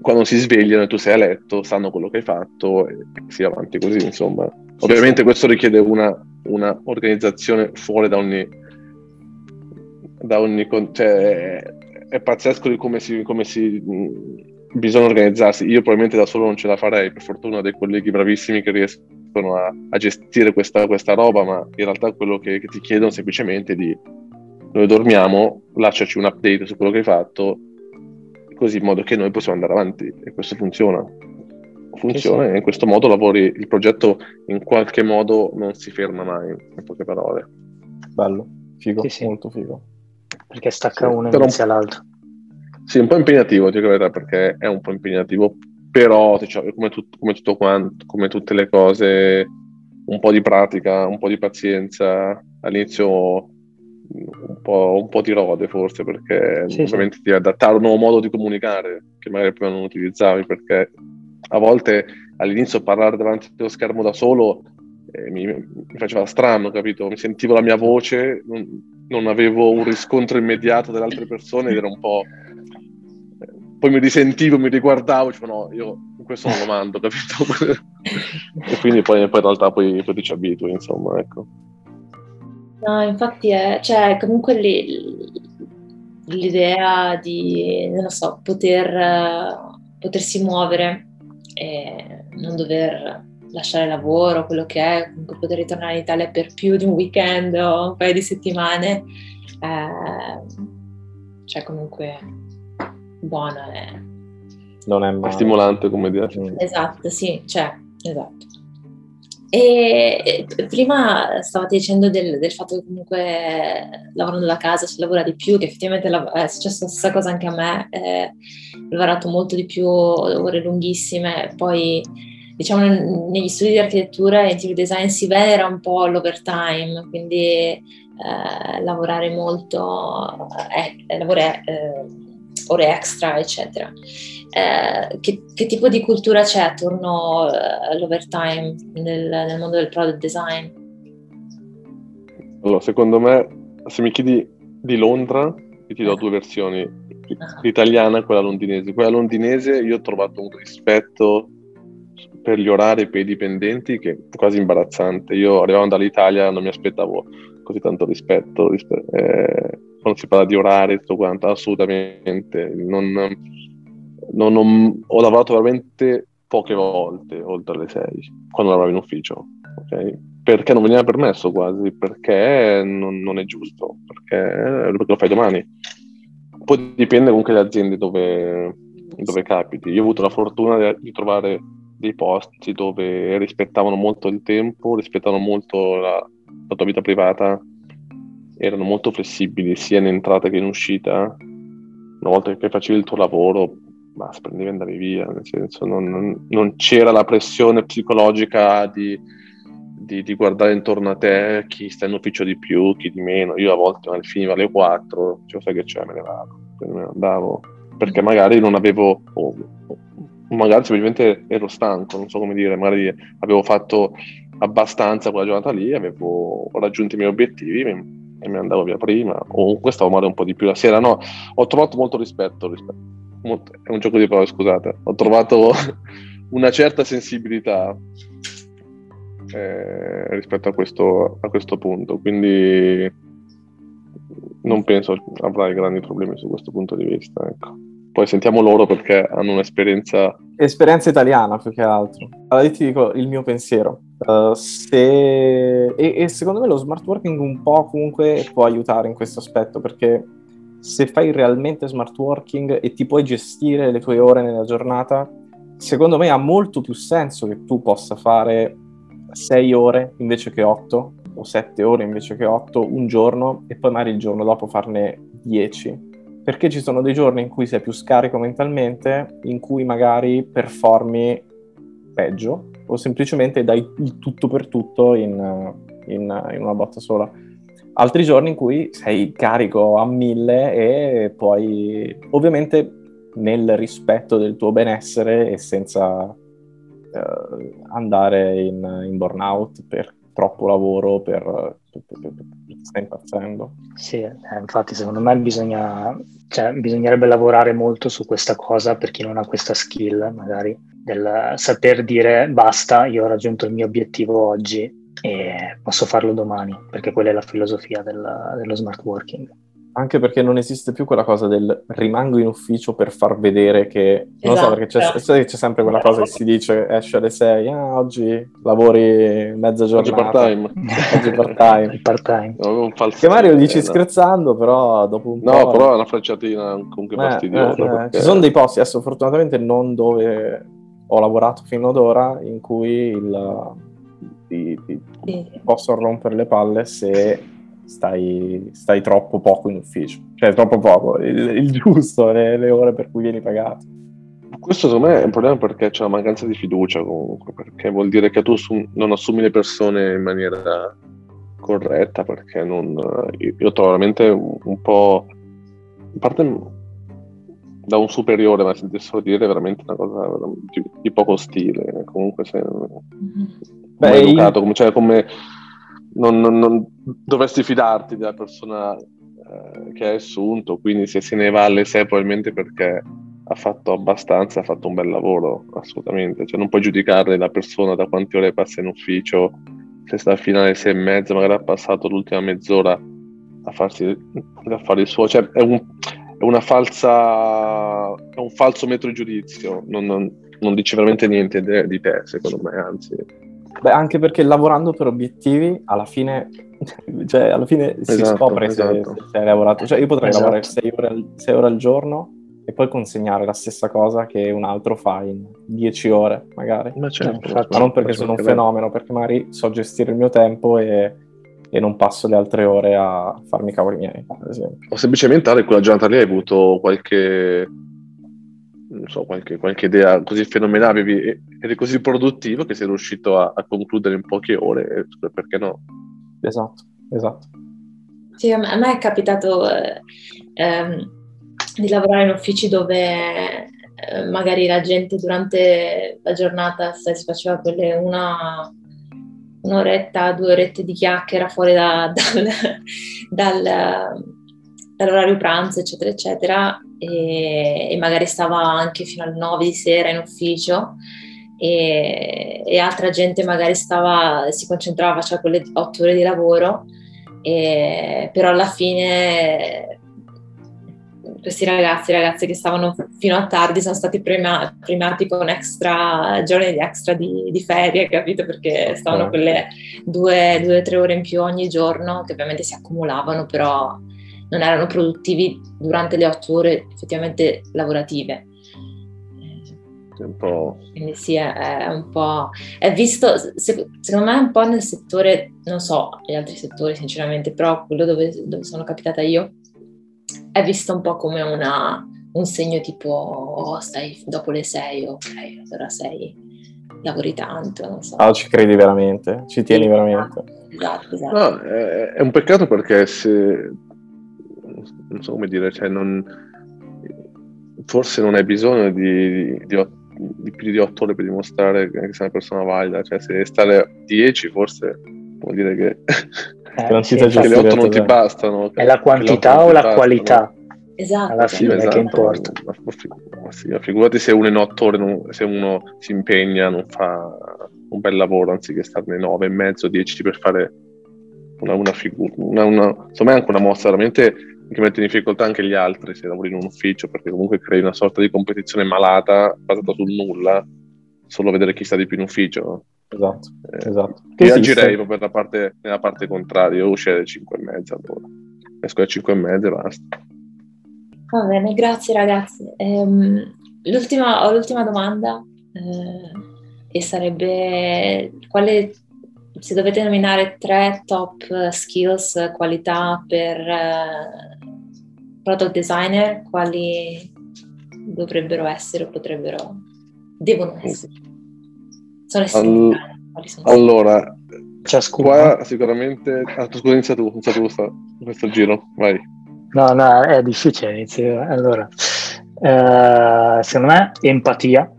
quando si svegliano e tu sei a letto, sanno quello che hai fatto e si va avanti così, insomma. Ovviamente questo richiede una, una organizzazione fuori da ogni... Da ogni cioè, è pazzesco di come si, come si bisogna organizzarsi. Io probabilmente da solo non ce la farei, per fortuna ho dei colleghi bravissimi che riescono a, a gestire questa, questa, roba, ma in realtà quello che, che ti chiedono semplicemente di noi dormiamo, lasciaci un update su quello che hai fatto, così in modo che noi possiamo andare avanti e questo funziona. Funziona sì, sì. e in questo modo lavori, il progetto in qualche modo non si ferma mai, in poche parole. Bello, figo, sì, molto figo. Perché stacca uno e inizia l'altro. Sì, un po' impegnativo, ti verità, perché è un po' impegnativo, però diciamo, come, tut- come, tutto quanto, come tutte le cose, un po' di pratica, un po' di pazienza. All'inizio un po', un po', di rode forse perché sì, ovviamente sì. devi adattare a un nuovo modo di comunicare che magari prima non utilizzavi perché a volte all'inizio parlare davanti allo schermo da solo eh, mi, mi, faceva strano, capito? Mi sentivo la mia voce, non, non, avevo un riscontro immediato delle altre persone ed era un po'... Poi mi risentivo, mi riguardavo, cioè no, io questo non lo mando, capito? e quindi poi, poi in realtà poi, poi ti ci abitui, insomma, ecco. No, infatti è, cioè, comunque l'idea di, non so, poter, potersi muovere e non dover lasciare lavoro, quello che è, comunque poter ritornare in Italia per più di un weekend o un paio di settimane, eh, cioè comunque buona. È... Non è male. stimolante come dire. Esatto, sì, cioè, esatto. E prima stavate dicendo del, del, fatto che comunque lavorando da casa si lavora di più, che effettivamente è successa la stessa cosa anche a me, eh, ho lavorato molto di più, ore lunghissime, poi diciamo negli studi di architettura e interior design si venera un po' l'overtime, quindi eh, lavorare molto, eh, lavorare, eh, ore extra, eccetera. Eh, che, che, tipo di cultura c'è attorno eh, all'overtime nel, nel, mondo del product design? Allora, secondo me, se mi chiedi di Londra, io ti do due versioni, ah. l'italiana e quella londinese. Quella londinese io ho trovato un rispetto per gli orari per i dipendenti che è quasi imbarazzante. Io arrivando dall'Italia non mi aspettavo così tanto rispetto, rispe- eh, quando si parla di orari e tutto quanto, assolutamente. Non, non, non, ho lavorato veramente poche volte oltre le sei, quando lavoravo in ufficio, okay? perché non veniva permesso quasi, perché non, non è giusto, perché, perché, lo fai domani. Poi dipende comunque dalle aziende dove, dove capiti. Io ho avuto la fortuna di trovare dei posti dove rispettavano molto il tempo, rispettavano molto la, la tua vita privata, erano molto flessibili sia in entrata che in uscita. Una volta che facevi il tuo lavoro, basta, prendevi e andavi via, nel senso non, non, non c'era la pressione psicologica di, di, di, guardare intorno a te chi sta in ufficio di più, chi di meno. Io a volte finiva alle 4, cioè sai che c'è, me ne vado, me ne andavo, perché magari non avevo, o, magari semplicemente ero stanco, non so come dire, magari avevo fatto abbastanza quella giornata lì, avevo raggiunto i miei obiettivi e mi andavo via prima, o comunque stavo male un po' di più la sera. No, ho trovato molto rispetto, rispetto. Molto, è un gioco di parole, scusate. Ho trovato una certa sensibilità eh, rispetto a questo, a questo punto, quindi non penso avrai grandi problemi su questo punto di vista. Ecco poi sentiamo loro perché hanno un'esperienza... Esperienza italiana più che altro. Allora io ti dico il mio pensiero. Uh, se... e, e, secondo me lo smart working un po' comunque può aiutare in questo aspetto perché se fai realmente smart working e ti puoi gestire le tue ore nella giornata, secondo me ha molto più senso che tu possa fare 6 ore invece che 8 o 7 ore invece che 8 un giorno e poi magari il giorno dopo farne 10 perché ci sono dei giorni in cui sei più scarico mentalmente, in cui magari performi peggio o semplicemente dai il tutto per tutto in, in, in una botta sola. Altri giorni in cui sei carico a mille e poi ovviamente nel rispetto del tuo benessere e senza eh, andare in, in, burnout per troppo lavoro, per, per, per, per sta impazzendo. Sì, eh, infatti secondo me bisogna, cioè, bisognerebbe lavorare molto su questa cosa per chi non ha questa skill, magari, del saper dire basta, io ho raggiunto il mio obiettivo oggi e posso farlo domani, perché quella è la filosofia del, dello smart working anche perché non esiste più quella cosa del rimango in ufficio per far vedere che... Non esatto. so, perché c'è, c'è, c'è, sempre quella cosa che si dice, esce alle 6, ah, oggi lavori mezza giornata. Oggi part-time. Oggi part-time. part-time. No, che Mario lo dici scherzando, però dopo un no, po'... No, però è una frecciatina comunque eh, fastidiosa. Eh, perché... Ci sono dei posti, adesso fortunatamente non dove ho lavorato fino ad ora, in cui il... Ti, ti, possono rompere le palle se stai, stai, troppo poco in ufficio, cioè troppo poco, il, il giusto, le, le, ore per cui vieni pagato. Questo secondo me è un problema perché c'è una mancanza di fiducia comunque, perché vuol dire che tu assum- non assumi le persone in maniera corretta, perché non, io trovo veramente un, un po', a parte da un superiore, ma sentissero dire veramente una cosa di, di poco stile, comunque se... Mm-hmm. Beh, educato, come, cioè, come non, non, non dovresti fidarti della persona eh, che hai assunto, quindi se se ne va alle 6 probabilmente perché ha fatto abbastanza, ha fatto un bel lavoro, assolutamente. Cioè, non puoi giudicare la persona da quante ore passa in ufficio, se sta fino alle 6 e mezza, magari ha passato l'ultima mezz'ora a farsi a fare il suo. Cioè, è, un, è una falsa, è un falso metro di giudizio, non, non, non dice veramente niente di, te, secondo me, anzi Beh, anche perché lavorando per obiettivi, alla fine, cioè, alla fine si esatto, scopre esatto. Se, se, hai lavorato. Cioè, io potrei esatto. lavorare 6 ore, 6 ore al giorno e poi consegnare la stessa cosa che un altro fa in 10 ore, magari. Ma, certo, Ma non perché sono un fenomeno, perché magari so gestire il mio tempo e, e non passo le altre ore a farmi i cavoli miei, ad esempio. O semplicemente, Ale, quella giornata lì hai avuto qualche non so, qualche, qualche, idea così fenomenale ed è così produttivo che sei riuscito a, a, concludere in poche ore, perché no? Esatto, esatto. Sì, a me è capitato eh, ehm, di lavorare in uffici dove eh, magari la gente durante la giornata sai, si faceva quelle una, un'oretta, due orette di chiacchiera fuori da, dal, dal, dall'orario pranzo, eccetera, eccetera, e, e, magari stava anche fino alle 9 di sera in ufficio e, e altra gente magari stava, si concentrava, faceva quelle 8 ore di lavoro, e, però alla fine questi ragazzi e ragazze che stavano fino a tardi sono stati prima, premiati con extra giorni di extra di, di, ferie, capito? Perché stavano quelle due o tre ore in più ogni giorno che ovviamente si accumulavano, però non erano produttivi durante le otto ore effettivamente lavorative. Quindi sì, è, è, un po'... È visto, se, secondo me, un po' nel settore, non so, gli altri settori sinceramente, però quello dove, dove sono capitata io, è visto un po' come una, un segno tipo, oh, stai dopo le sei, ok, allora sei, lavori tanto, non so. Ah, ci credi veramente? Ci tieni sì, veramente? Esatto, esatto. No, è, è un peccato perché se non so come dire, cioè non, forse non hai bisogno di, di, di, di, più di 8 ore per dimostrare che sei una persona valida, cioè se stare a 10 forse vuol dire che, eh, non sì, che le 8 non ti bastano. È la quantità o la bastano. qualità? Esatto. Alla fine sì, esatto. che importa. Ma, sì, figurati se uno in 8 ore, non, se uno si impegna, non fa un bel lavoro anziché starne 9 e mezzo, 10 per fare una, una figura, una, una, insomma è anche una mossa veramente che mette in difficoltà anche gli altri se lavori in un ufficio, perché comunque crei una sorta di competizione malata basata sul nulla, solo vedere chi sta di più in ufficio. Esatto, eh, esatto. Io agirei proprio nella parte, nella parte contraria, io uscirei alle 5 e mezza allora. Esco alle 5 e mezza e basta. Va bene, grazie ragazzi. Ehm, l'ultima, ho l'ultima domanda eh, e sarebbe quale se dovete nominare tre top skills, qualità per uh, product designer, quali dovrebbero essere o potrebbero, devono essere? Sono essenziali. All- allora, ciascuno. Qua sicuramente... Ah, tu, scusa, inizia tu, inizia tu questo, questo giro, vai. No, no, è difficile iniziare. Allora, eh, secondo me empatia.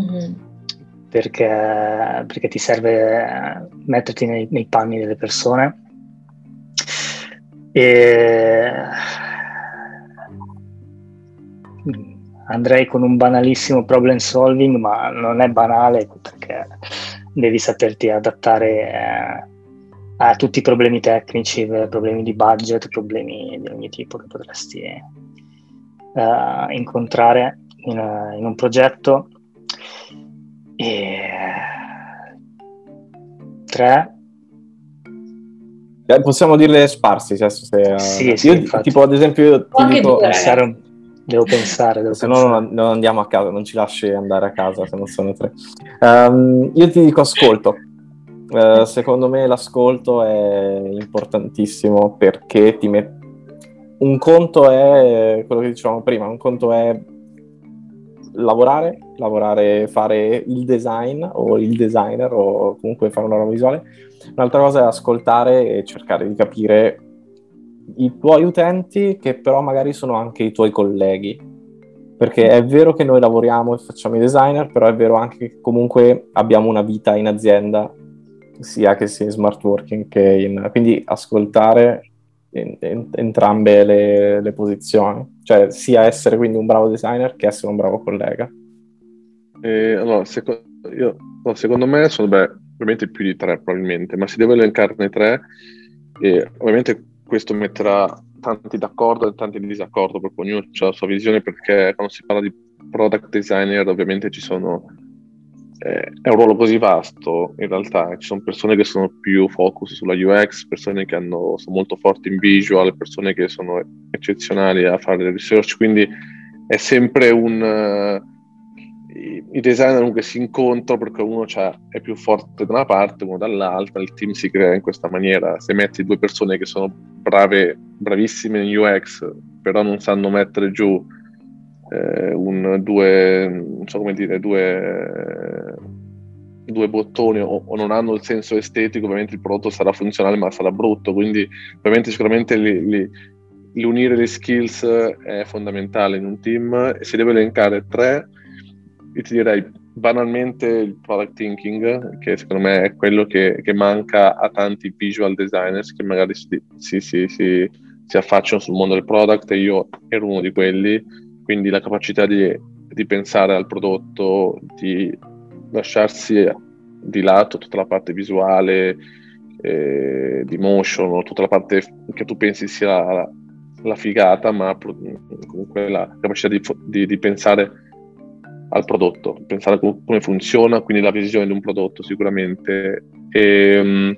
Mm-hmm perché, perché ti serve metterti nei, nei panni delle persone. E andrei con un banalissimo problem solving, ma non è banale perché devi saperti adattare eh, a tutti i problemi tecnici, problemi di budget, problemi di ogni tipo che potresti uh, incontrare in, in, un progetto. E tre. Eh, possiamo dirle sparsi, cioè, se, sì, sì, io, tipo ad esempio ti dico, pensare un Devo pensare. Devo se no non, non, andiamo a casa, non ci lasci andare a casa se non sono tre. Um, io ti dico ascolto. Uh, secondo me l'ascolto è importantissimo perché ti mette... Un conto è quello che dicevamo prima, un conto è lavorare, lavorare, fare il design o il designer o comunque fare una roba visuale. Un'altra cosa è ascoltare e cercare di capire i tuoi utenti che però magari sono anche i tuoi colleghi. Perché è vero che noi lavoriamo e facciamo i designer, però è vero anche che comunque abbiamo una vita in azienda, sia che sia in smart working che in... Quindi ascoltare in, in, entrambe le, le, posizioni, cioè sia essere quindi un bravo designer che essere un bravo collega. Eh, allora, seco- io, no, secondo me sono beh, ovviamente più di tre probabilmente, ma si deve elencarne tre e ovviamente questo metterà tanti d'accordo e tanti di disaccordo, perché ognuno ha la sua visione, perché quando si parla di product designer ovviamente ci sono, eh, è un ruolo così vasto, in realtà ci sono persone che sono più focus sulla UX, persone che hanno, sono molto forti in visual, persone che sono eccezionali a fare research, quindi è sempre un... I designer comunque si incontrano perché uno è più forte da una parte, uno dall'altra, il team si crea in questa maniera. Se metti due persone che sono brave, bravissime in UX, però non sanno mettere giù eh, un, due, non so come dire, due, due bottoni o, o, non hanno il senso estetico, ovviamente il prodotto sarà funzionale ma sarà brutto. Quindi ovviamente sicuramente li, li, l'unire le skills è fondamentale in un team e si deve elencare tre io ti direi banalmente il product thinking, che secondo me è quello che, che manca a tanti visual designers che magari si, si, si, si, affacciano sul mondo del product e io ero uno di quelli, quindi la capacità di, di pensare al prodotto, di lasciarsi di lato tutta la parte visuale, eh, di motion, tutta la parte che tu pensi sia la, la figata, ma comunque la capacità di, di, di pensare al prodotto, pensare a come funziona, quindi la visione di un prodotto sicuramente. E, um,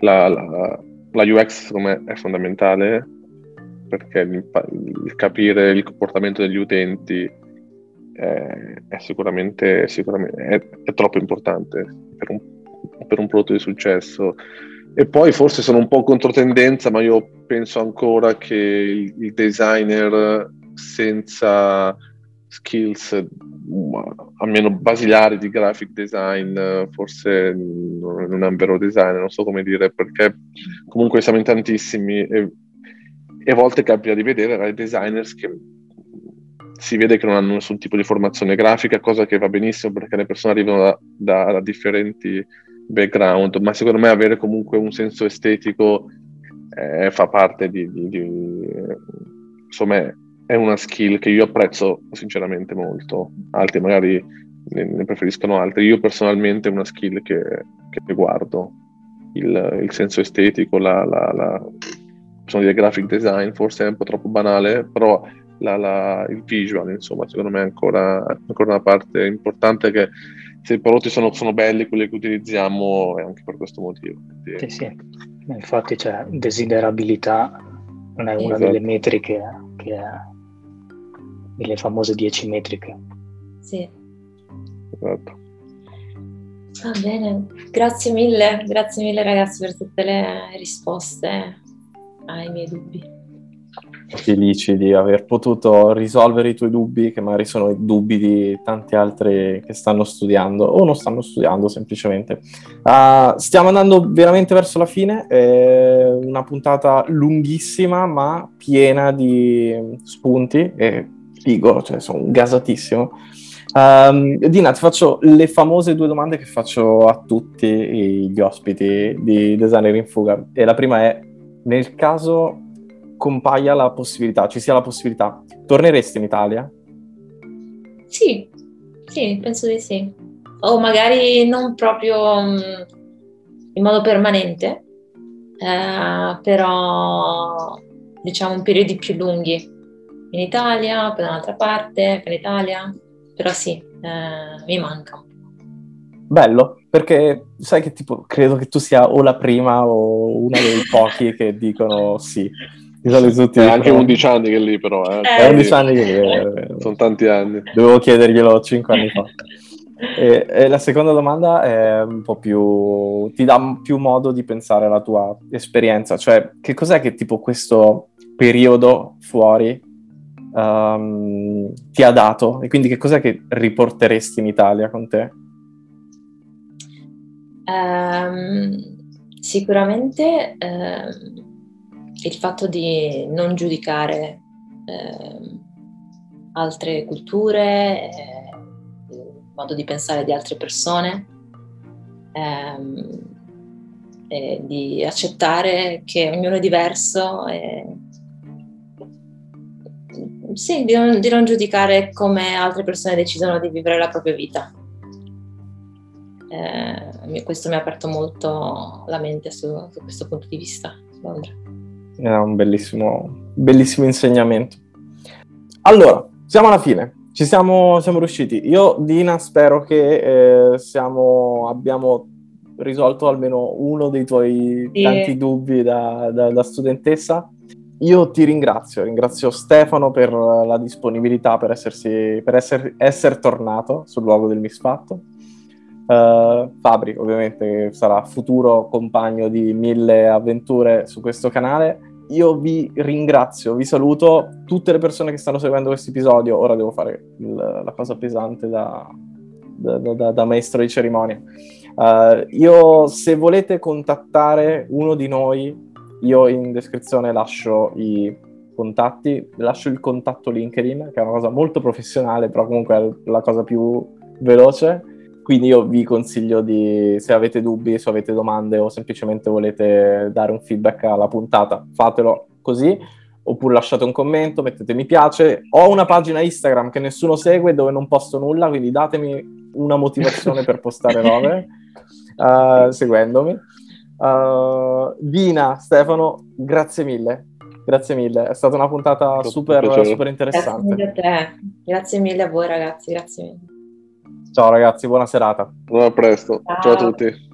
la, la, la, UX secondo me è fondamentale perché il, capire il comportamento degli utenti è, è sicuramente, sicuramente è, è, troppo importante per un, per un prodotto di successo. E poi forse sono un po' controtendenza, ma io penso ancora che il, il designer senza skills almeno basilari di graphic design, forse non è un vero design, non so come dire, perché comunque siamo in tantissimi e, e a volte capita di vedere dei designers che si vede che non hanno nessun tipo di formazione grafica, cosa che va benissimo perché le persone arrivano da, da, da differenti background, ma secondo me avere comunque un senso estetico eh, fa parte di, di, di insomma è una skill che io apprezzo sinceramente molto. Altri magari ne, preferiscono altri. Io personalmente è una skill che, che guardo. Il, il, senso estetico, la, la, la possiamo dire graphic design, forse è un po' troppo banale, però la, la, il visual, insomma, secondo me è ancora, ancora, una parte importante che se i prodotti sono, sono, belli, quelli che utilizziamo, è anche per questo motivo. Quindi... Sì, sì. Infatti, cioè, desiderabilità non è una esatto. delle metriche che le famose 10 metriche. Sì. Esatto. Va bene, grazie mille, grazie mille ragazzi per tutte le risposte ai miei dubbi. Felici di aver potuto risolvere i tuoi dubbi, che magari sono i dubbi di tanti altri che stanno studiando o non stanno studiando semplicemente. Uh, stiamo andando veramente verso la fine, è una puntata lunghissima ma piena di spunti e figo, cioè sono gasatissimo. Um, Dina, ti faccio le famose due domande che faccio a tutti gli ospiti di Designer in Fuga. E la prima è, nel caso compaia la possibilità, ci sia la possibilità, torneresti in Italia? Sì, sì, penso di sì. O magari non proprio um, in modo permanente, eh, però diciamo in periodi più lunghi. In Italia, poi da un'altra parte, per l'Italia però sì, eh, mi manca. Bello, perché sai che tipo, credo che tu sia o la prima o una dei pochi che dicono sì. Di solito tutti è anche 11 anni che lì però, eh. È 11 anni che lì. Eh, Sono tanti anni. Dovevo chiederglielo 5 anni fa. E, e, la seconda domanda è un po' più ti dà più modo di pensare alla tua esperienza, cioè che cos'è che tipo questo periodo fuori um, ti ha dato e quindi che cos'è che riporteresti in Italia con te? Um, sicuramente um, il fatto di non giudicare altre culture, eh, il modo di pensare di altre persone, di accettare che ognuno è diverso e sì, di non, di non, giudicare come altre persone decidono di vivere la propria vita. Eh, questo mi ha aperto molto la mente su, su questo punto di vista. Londra. È un bellissimo, bellissimo insegnamento. Allora, siamo alla fine. Ci siamo, siamo riusciti. Io, Dina, spero che eh, siamo, abbiamo risolto almeno uno dei tuoi sì. tanti dubbi da, da, da studentessa. Io ti ringrazio, ringrazio Stefano per la disponibilità, per, essersi, per essere, essere tornato sul luogo del misfatto. Uh, Fabri, ovviamente, sarà futuro compagno di mille avventure su questo canale. Io vi ringrazio, vi saluto, tutte le persone che stanno seguendo questo episodio. Ora devo fare il, la cosa pesante da, da, da, da maestro di cerimonia. Uh, io, se volete contattare uno di noi io in descrizione lascio i contatti, lascio il contatto LinkedIn, che è una cosa molto professionale, però comunque è la cosa più veloce. Quindi io vi consiglio di, se avete dubbi, se avete domande o semplicemente volete dare un feedback alla puntata, fatelo così, oppure lasciate un commento, mettete mi piace. Ho una pagina Instagram che nessuno segue dove non posto nulla, quindi datemi una motivazione per postare robe uh, seguendomi. Uh, Dina, Stefano, grazie mille. Grazie mille, è stata una puntata super, super interessante. Grazie mille a te, grazie mille a voi ragazzi, grazie mille. Ciao ragazzi, buona serata. A presto, ciao, ciao a tutti.